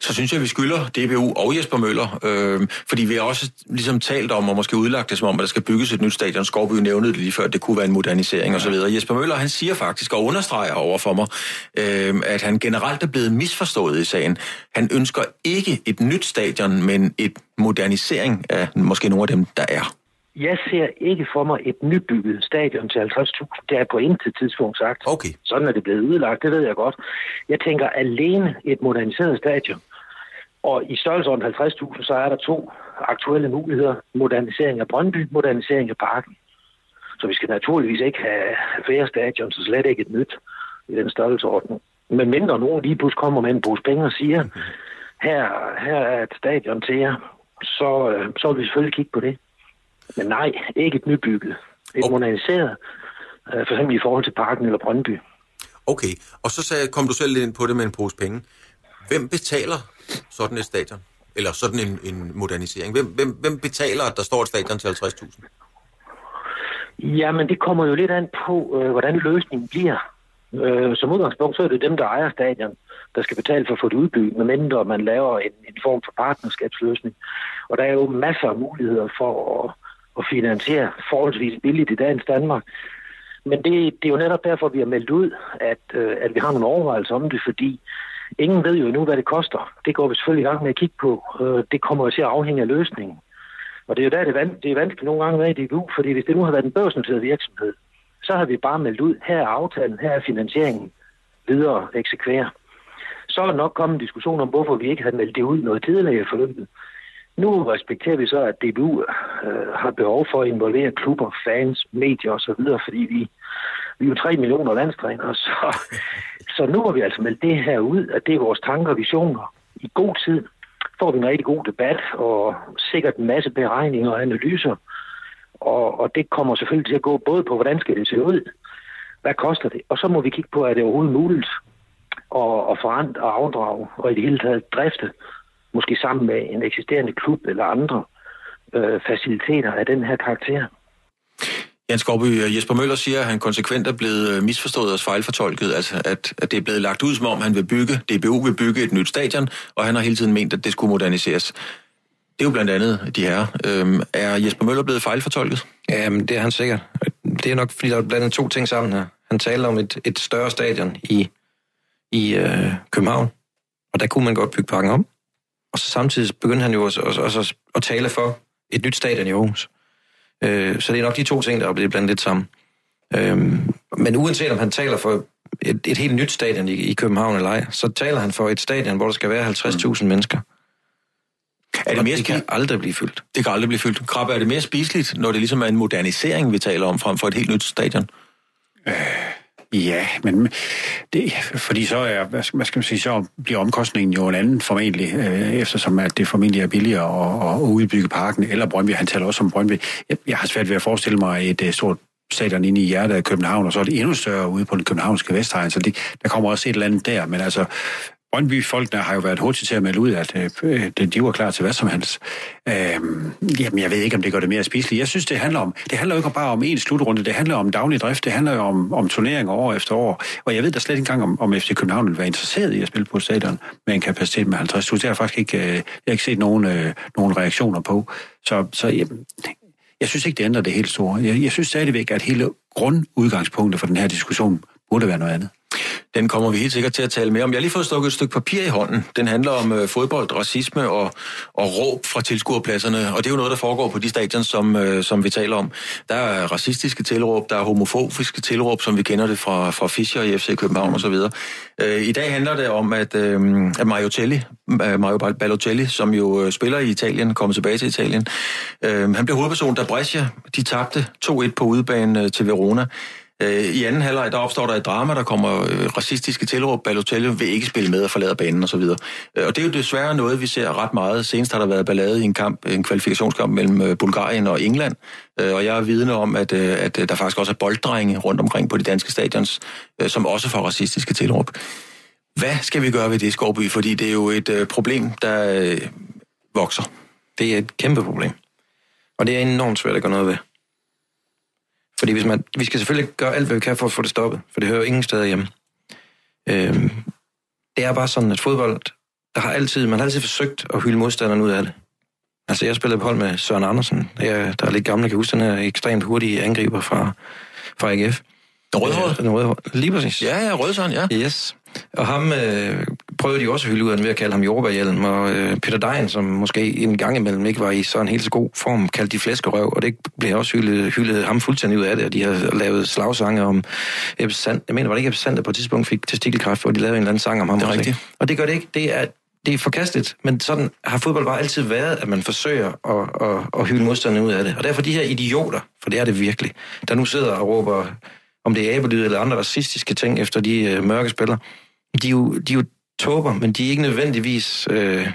så synes jeg, at vi skylder DBU og Jesper Møller, øh, fordi vi har også ligesom talt om, og måske udlagt det som om, at der skal bygges et nyt stadion. Skovby nævnede det lige før, at det kunne være en modernisering osv. Jesper Møller, han siger faktisk og understreger over for mig, øh, at han generelt er blevet misforstået i sagen. Han ønsker ikke et nyt stadion, men et modernisering af måske nogle af dem, der er.
Jeg ser ikke for mig et nybygget stadion til 50.000. Det er på intet tidspunkt sagt.
Okay.
Sådan er det blevet udlagt, det ved jeg godt. Jeg tænker alene et moderniseret stadion. Og i størrelsesorden 50.000, så er der to aktuelle muligheder. Modernisering af Brøndby, modernisering af parken. Så vi skal naturligvis ikke have flere stadion, så slet ikke et nyt i den størrelsesorden. Men mindre nogen lige pludselig kommer med en pose penge og siger, her, her er et stadion til jer, så, så vil vi selvfølgelig kigge på det. Men nej, ikke et nybygget. Et okay. moderniseret, for eksempel i forhold til parken eller Brøndby.
Okay, og så sagde, kom du selv lidt ind på det med en pose penge. Hvem betaler sådan et stadion? Eller sådan en, en modernisering? Hvem, hvem, hvem betaler, at der står et stadion til 50.000?
Jamen, det kommer jo lidt an på, øh, hvordan løsningen bliver. Øh, som udgangspunkt, så er det dem, der ejer stadion, der skal betale for at få det udbygget, medmindre man laver en, en form for partnerskabsløsning. Og der er jo masser af muligheder for at, at finansiere forholdsvis billigt i dagens Danmark. Men det, det er jo netop derfor, vi har meldt ud, at, øh, at vi har nogle overvejelser om det, fordi ingen ved jo endnu, hvad det koster. Det går vi selvfølgelig i gang med at kigge på. Øh, det kommer jo til at afhænge af løsningen. Og det er jo der, det er, van- det er vanskeligt nogle gange at være i DBU, fordi hvis det nu har været en børsnoteret virksomhed, så har vi bare meldt ud, her er aftalen, her er finansieringen, videre eksekvere. Så er der nok kommet en diskussion om, hvorfor vi ikke havde meldt det ud noget tidligere i forløbet. Nu respekterer vi så, at DBU øh, har behov for at involvere klubber, fans, medier osv., fordi vi, vi er jo 3 millioner landstrænere, så, så nu har vi altså meldt det her ud, at det er vores tanker og visioner. I god tid får vi en rigtig god debat, og sikkert en masse beregninger og analyser, og, og det kommer selvfølgelig til at gå både på, hvordan skal det se ud, hvad koster det, og så må vi kigge på, er det overhovedet muligt at, at forandre og afdrage, og i det hele taget drifte, måske sammen med en eksisterende klub eller andre øh, faciliteter af den her karakter.
Jens Skorby, Jesper Møller siger, at han konsekvent er blevet øh, misforstået og fejlfortolket, altså at, at det er blevet lagt ud, som om han vil bygge, DBU vil bygge et nyt stadion, og han har hele tiden ment, at det skulle moderniseres. Det er jo blandt andet de her. Øhm, er Jesper Møller blevet fejlfortolket?
Jamen, det er han sikkert. Det er nok, fordi der er blandet to ting sammen her. Han taler om et, et større stadion i, i øh, København, og der kunne man godt bygge parken om. Og så samtidig begyndte han jo også, også, også at tale for et nyt stadion i Aarhus. Øh, så det er nok de to ting, der er blevet blandet lidt sammen. Øh, men uanset om han taler for et, et helt nyt stadion i, i København eller ej, så taler han for et stadion, hvor der skal være 50.000 mm. mennesker.
Er det, mere
det kan aldrig blive fyldt.
Det kan aldrig blive fyldt. Krabbe, er det mere spiseligt, når det ligesom er en modernisering, vi taler om, frem for et helt nyt stadion?
Øh, ja, men det, fordi så er, hvad skal, man sige, så bliver omkostningen jo en anden formentlig, øh, eftersom at det formentlig er billigere at, at udbygge parken, eller Brøndby, han taler også om Brøndby. Jeg, jeg har svært ved at forestille mig et, et stort stadion inde i hjertet af København, og så er det endnu større ude på den københavnske Vestegn, så det, der kommer også et eller andet der, men altså, Brøndby-folkene har jo været hurtigt til at melde ud, at øh, de var klar til hvad som helst. Øh, jamen, jeg ved ikke, om det gør det mere spiseligt. Jeg synes, det handler om, det handler jo ikke bare om en slutrunde, det handler om daglig drift, det handler jo om, om turneringer år efter år. Og jeg ved da slet ikke engang, om, om FC København vil være interesseret i at spille på stadion med en kapacitet med 50. Det har jeg faktisk ikke, øh, jeg har ikke set nogen, øh, nogen reaktioner på. Så, så jeg, jeg synes ikke, det ændrer det helt store. Jeg, jeg synes stadigvæk, at hele grundudgangspunktet for den her diskussion burde være noget andet.
Den kommer vi helt sikkert til at tale mere om. Jeg har lige fået stukket et stykke papir i hånden. Den handler om øh, fodbold, racisme og, og råb fra tilskuerpladserne. Og det er jo noget, der foregår på de stadion, som, øh, som vi taler om. Der er racistiske tilråb, der er homofobiske tilråb, som vi kender det fra, fra Fischer i FC København osv. Øh, I dag handler det om, at, øh, at Mario, Telli, øh, Mario Balotelli, som jo øh, spiller i Italien, kommer tilbage til Italien, øh, han blev hovedperson, da Brescia de tabte 2-1 på udebane øh, til Verona. Øh, I anden halvleg, der opstår der et drama, der kommer øh, racistiske tilråb. Balotelli vil ikke spille med og forlade banen osv. Og, øh, og det er jo desværre noget, vi ser ret meget. Senest har der været ballade i en kamp, en kvalifikationskamp mellem øh, Bulgarien og England. Øh, og jeg er vidne om, at, øh, at øh, der faktisk også er bolddrenge rundt omkring på de danske stadions, øh, som også får racistiske tilråb. Hvad skal vi gøre ved det, Skorby? Fordi det er jo et øh, problem, der øh, vokser.
Det er et kæmpe problem. Og det er enormt svært at gøre noget ved. Fordi hvis man, vi skal selvfølgelig gøre alt, hvad vi kan for at få det stoppet, for det hører ingen steder hjemme. Øhm, det er bare sådan, at fodbold, der har altid, man har altid forsøgt at hylde modstanderen ud af det. Altså, jeg spillede på hold med Søren Andersen, jeg, der er lidt gamle, kan huske den her ekstremt hurtige angriber fra, fra AGF. Den rødhåret. Lige præcis.
Ja, ja, Rødsøren, ja.
Yes. Og ham øh, prøvede de også at hylde ud af ved at kalde ham jordbærhjelm, og øh, Peter Dein, som måske en gang imellem ikke var i sådan helt så god form, kaldte de flæskerøv, og det blev også hyldet, hyldet ham fuldstændig ud af det, og de har lavet slagsange om Ebbe Sand. Jeg mener, var det ikke Ebbe Sand, der på et tidspunkt fik testikelkræft, hvor de lavede en eller anden sang om ham.
Det er
også,
rigtigt.
ikke? Og det gør det ikke. Det er, det er forkasteligt, men sådan har fodbold bare altid været, at man forsøger at, at, at hylde modstanderne ud af det. Og derfor de her idioter, for det er det virkelig, der nu sidder og råber, om det er abelyd eller andre racistiske ting efter de øh, mørke spillere, de er jo, de er jo tåber, men de er ikke nødvendigvis øh,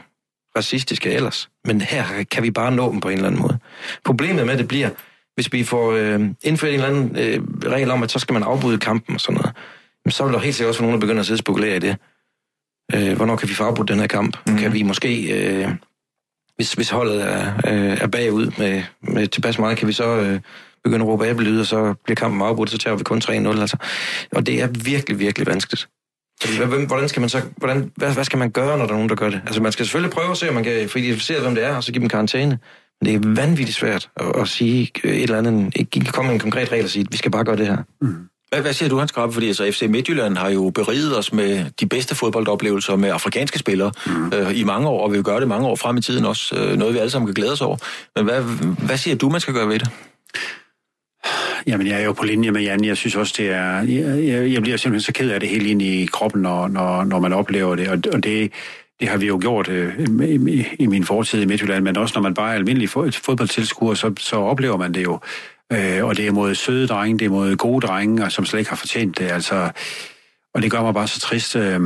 racistiske ellers. Men her kan vi bare nå dem på en eller anden måde. Problemet med det bliver, hvis vi får øh, indført en eller anden øh, regel om, at så skal man afbryde kampen og sådan noget, så vil der helt sikkert også være nogen, der begynder at sidde og spekulere i det. Øh, hvornår kan vi få afbrudt den her kamp? Mm. Kan vi måske, øh, hvis, hvis holdet er, øh, er bagud med, med tilpas meget, kan vi så øh, begynde at råbe æblelyd, og så bliver kampen afbrudt, så tager vi kun 3-0. Altså. Og det er virkelig, virkelig vanskeligt. Fordi, hvem- hvordan skal man så, hvordan, hvad, hvad skal man gøre, når der er nogen, der gør det? Altså, man skal selvfølgelig prøve at se, om man kan identificere, hvem det er, og så give dem karantæne. Det er vanvittigt svært at, at sige et eller andet, ikke komme med en konkret regel og sige, vi skal bare gøre det her. Mm.
Hvad, hvad siger du, Hans Krabbe? Fordi altså, FC Midtjylland har jo beriget os med de bedste fodboldoplevelser med afrikanske spillere mm. øh, i mange år, og vi vil gøre det mange år frem i tiden også. Øh, noget, vi alle sammen kan glæde os over. Men hvad, hvad siger du, man skal gøre ved det?
Jamen, jeg er jo på linje med Jan. Jeg synes også, det er... Jeg, jeg bliver simpelthen så ked af det hele ind i kroppen, når, når, når man oplever det. Og, og det, det har vi jo gjort øh, i, i min fortid i Midtjylland, men også når man bare er almindelig fodboldtilskuer, så, så oplever man det jo. Øh, og det er mod søde drenge, det er mod gode drenge, som slet ikke har fortjent det. Altså, og det gør mig bare så trist. Øh,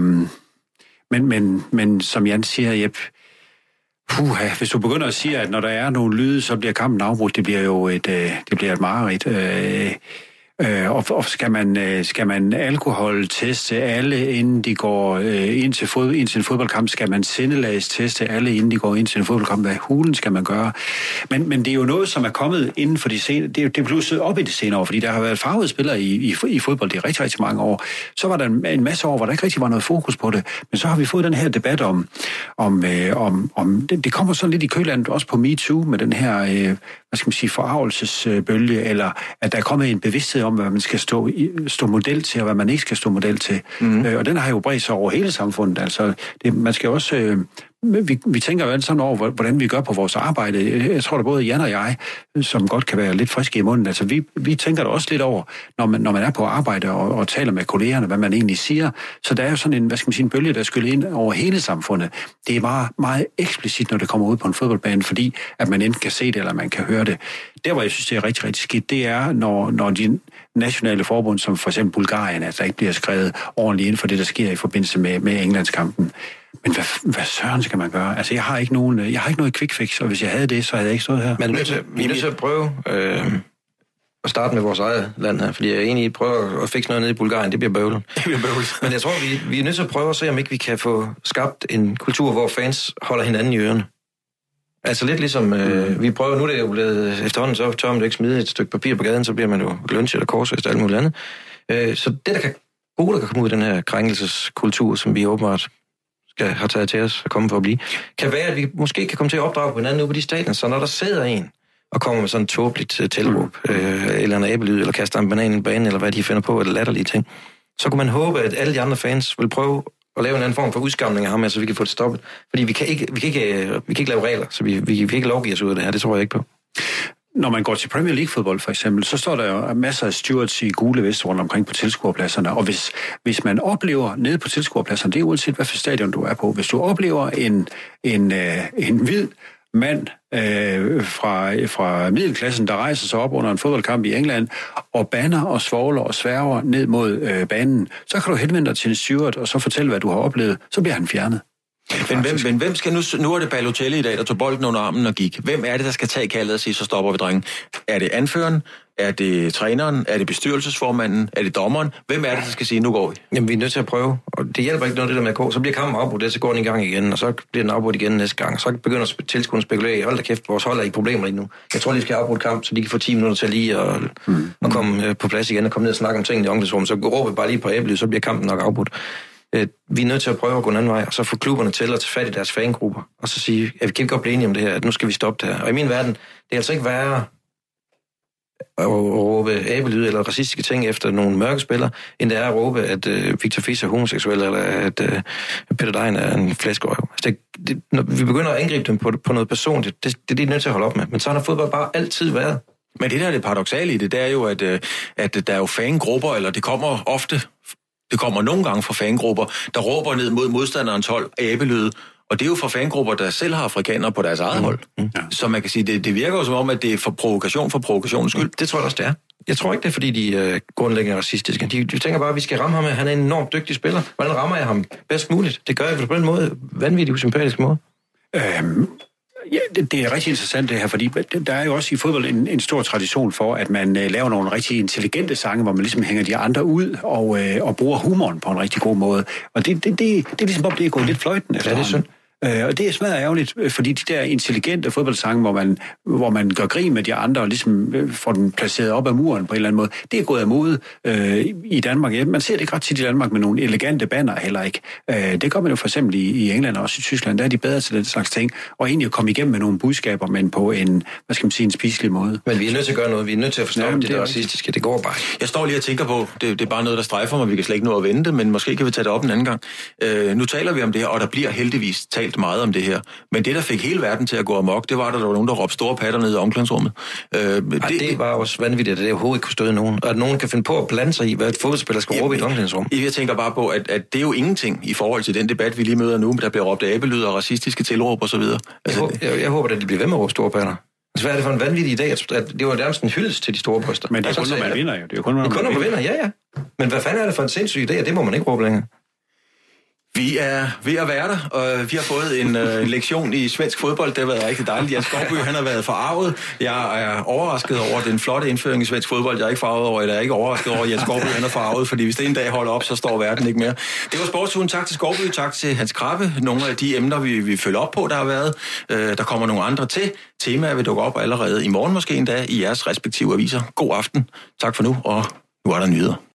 men, men, men som Jan siger, Jeppe, Puha, hvis du begynder at sige, at når der er nogle lyde, så bliver kampen afbrudt, det bliver jo et, øh, det bliver et mareridt. Øh, Øh, og, og skal man, øh, skal man alkoholteste alle, inden de går øh, ind, til fod, ind til en fodboldkamp? Skal man teste alle, inden de går ind til en fodboldkamp? Hvad hulen skal man gøre? Men, men det er jo noget, som er kommet inden for de senere... Det er, det er blusset op i de senere år, fordi der har været farvede spillere i, i, i fodbold i rigtig, rigtig mange år. Så var der en, en masse år, hvor der ikke rigtig var noget fokus på det. Men så har vi fået den her debat om... om, øh, om, om det, det kommer sådan lidt i kølandet også på MeToo med den her... Øh, hvad skal man sige, forarvelsesbølge, eller at der er kommet en bevidsthed om, hvad man skal stå, stå model til, og hvad man ikke skal stå model til. Mm. Øh, og den har jo bredt sig over hele samfundet. Altså, det, man skal også... Øh, vi, vi tænker jo alt sammen over, hvordan vi gør på vores arbejde. Jeg tror, at både Jan og jeg, som godt kan være lidt friske i munden, altså vi, vi tænker da også lidt over, når man, når man er på arbejde og, og taler med kollegerne, hvad man egentlig siger. Så der er jo sådan en, hvad skal man sige, en bølge, der skyller ind over hele samfundet. Det er bare meget eksplicit, når det kommer ud på en fodboldbane, fordi at man enten kan se det, eller man kan høre det. Der, hvor jeg synes, det er rigtig, rigtig skidt, det er, når, når de nationale forbund, som for eksempel Bulgarien, altså ikke bliver skrevet ordentligt ind for det, der sker i forbindelse med, med Englandskampen. Men hvad, hvad søren skal man gøre? Altså, jeg har ikke nogen, jeg har ikke noget quick fix, og hvis jeg havde det, så havde jeg ikke stået her.
Men vi er nødt til at prøve øh, at starte med vores eget land her, fordi jeg er enig i at prøve at fikse noget ned i Bulgarien, det bliver bøvlet.
Det bliver bøvlet.
Men jeg tror, vi, vi er nødt til at prøve at se, om ikke vi kan få skabt en kultur, hvor fans holder hinanden i ørerne. Altså lidt ligesom, øh, mm. vi prøver, nu det er jo blevet efterhånden, så tør man ikke smide et stykke papir på gaden, så bliver man jo glønsjet og korsvist og alt muligt andet. Øh, så det, der kan gode, der kan komme ud af den her krænkelseskultur, som vi åbenbart skal have taget til os og komme for at blive, kan være, at vi måske kan komme til at opdrage på hinanden ude på de stater, så når der sidder en og kommer med sådan et tåbeligt uh, tilråb, mm. øh, eller en abelyd, eller kaster en banan i en bane, eller hvad de finder på, eller latterlige ting, så kunne man håbe, at alle de andre fans vil prøve at lave en anden form for udskamning af ham, så altså vi kan få det stoppet. Fordi vi kan ikke, vi kan ikke, øh, vi kan ikke lave regler, så vi, vi, vi kan ikke lovgive os ud af det her. Det tror jeg ikke på.
Når man går til Premier League-fodbold for eksempel, så står der jo masser af stewards i gule vest rundt omkring på tilskuerpladserne, og hvis, hvis man oplever nede på tilskuerpladserne, det er uanset hvad for stadion du er på, hvis du oplever en, en, øh, en hvid mand øh, fra, fra middelklassen, der rejser sig op under en fodboldkamp i England, og banner og svogler og sværger ned mod øh, banen, så kan du henvende dig til en steward, og så fortælle, hvad du har oplevet, så bliver han fjernet.
Men hvem, men hvem skal nu... Nu er det Balotelli i dag, der tog bolden under armen og gik. Hvem er det, der skal tage kaldet og sige, så stopper vi, drengen? Er det anføreren? Er det træneren? Er det bestyrelsesformanden? Er det dommeren? Hvem er det, der skal sige, nu går vi?
Jamen, vi er nødt til at prøve. Og det hjælper ikke noget, det der med at gå. Så bliver kampen afbrudt, det, så går den i gang igen, og så bliver den afbrudt igen næste gang. Så begynder tilskuerne at spekulere. Hold da kæft, vores hold er i problemer lige nu. Jeg tror, de skal afbrudt kamp, så de kan få 10 minutter til lige at, mm. at komme øh, på plads igen og komme ned og snakke om tingene i omklædningsrummet. Så råber vi bare lige på æblet, så bliver kampen nok afbrudt. Øh, vi er nødt til at prøve at gå en anden vej, og så få klubberne til at tage fat i deres fangrupper, og så sige, at vi kan ikke godt blive enige om det her, at nu skal vi stoppe det her. Og i min verden, det er altså ikke værre at råbe æbelyd eller racistiske ting efter nogle mørke spillere, end det er at råbe, at øh, Victor Fischer er homoseksuel, eller at øh, Peter Dein er en flæskerøv. Altså det, det, når vi begynder at angribe dem på, på noget personligt, det, det, det er de nødt til at holde op med. Men så har fodbold bare altid været.
Men det der er det paradoxale i det, det er jo, at, øh, at der er jo fangrupper, eller det kommer ofte det kommer nogle gange fra fangrupper, der råber ned mod modstanderens hold abelyde, og det er jo fra fangrupper, der selv har afrikanere på deres eget mm. hold. Mm. Ja. Så man kan sige, det, det virker jo som om, at det er for provokation for provokationens skyld. Mm.
Det tror jeg også, det er. Jeg tror ikke, det er, fordi de er grundlæggende racistiske. De, de tænker bare, at vi skal ramme ham. Han er en enormt dygtig spiller. Hvordan rammer jeg ham bedst muligt? Det gør jeg på den måde. Vanvittig usympatisk måde.
Øhm, Ja, det, det er rigtig interessant det her, fordi der er jo også i fodbold en, en stor tradition for, at man uh, laver nogle rigtig intelligente sange, hvor man ligesom hænger de andre ud og, uh, og bruger humoren på en rigtig god måde. Og det, det, det, det er ligesom om, det er gået lidt fløjten
efter. Ja, det er synd.
Øh, og det er smadret ærgerligt, øh, fordi de der intelligente fodboldsange, hvor man, hvor man gør grin med de andre og ligesom øh, får dem placeret op ad muren på en eller anden måde, det er gået af mode øh, i Danmark. Ja, man ser det ikke ret tit i Danmark med nogle elegante banner heller ikke. Øh, det gør man jo for eksempel i, i England og også i Tyskland. Der er de bedre til den slags ting, og egentlig at komme igennem med nogle budskaber, men på en, hvad skal man sige, en spiselig måde.
Men vi er nødt til at gøre noget. Vi er nødt til at forstå ja, det, det der racistiske. Det går bare
Jeg står lige og tænker på, det, det er bare noget, der strejfer mig. Vi kan slet ikke nå at vente, men måske kan vi tage det op en anden gang. Øh, nu taler vi om det her, og der bliver heldigvis talt meget om det her. Men det, der fik hele verden til at gå amok, det var, at der var nogen, der råbte store patter ned i omklædningsrummet.
Øh, det, det, var også vanvittigt, at det overhovedet ikke kunne støde nogen. Og at nogen kan finde på at blande sig i, hvad et fodboldspiller skal råbe i et omklædningsrum.
Jeg tænker bare på, at, at det er jo ingenting i forhold til den debat, vi lige møder nu, der bliver råbt abelyd og racistiske tilråb osv. Altså,
jeg, håber, jeg, jeg håber, at de bliver ved med at råbe store patter. Altså, hvad er det for en vanvittig idé, at, at det var nærmest en hyldest til de store bryster?
Men det er kun, når man vinder jo. Det er kun, når
man, kun, når man vinder, ja, ja. Men hvad fanden er det for en sindssyg idé, det må man ikke råbe længere?
Vi er ved at være der, og vi har fået en, øh, en lektion i svensk fodbold. Det har været rigtig dejligt. Jan Skovby, han har været forarvet. Jeg er overrasket over den flotte indføring i svensk fodbold. Jeg er ikke farvet over, eller jeg er ikke overrasket over, at Jan Skovby han er farvet, fordi hvis det en dag holder op, så står verden ikke mere. Det var sportsugen. Tak til Skovby, tak til Hans Krabbe. Nogle af de emner, vi, vi følger op på, der har været. Øh, der kommer nogle andre til. Temaer vil dukke op allerede i morgen måske endda i jeres respektive aviser. God aften. Tak for nu, og nu er der nyheder.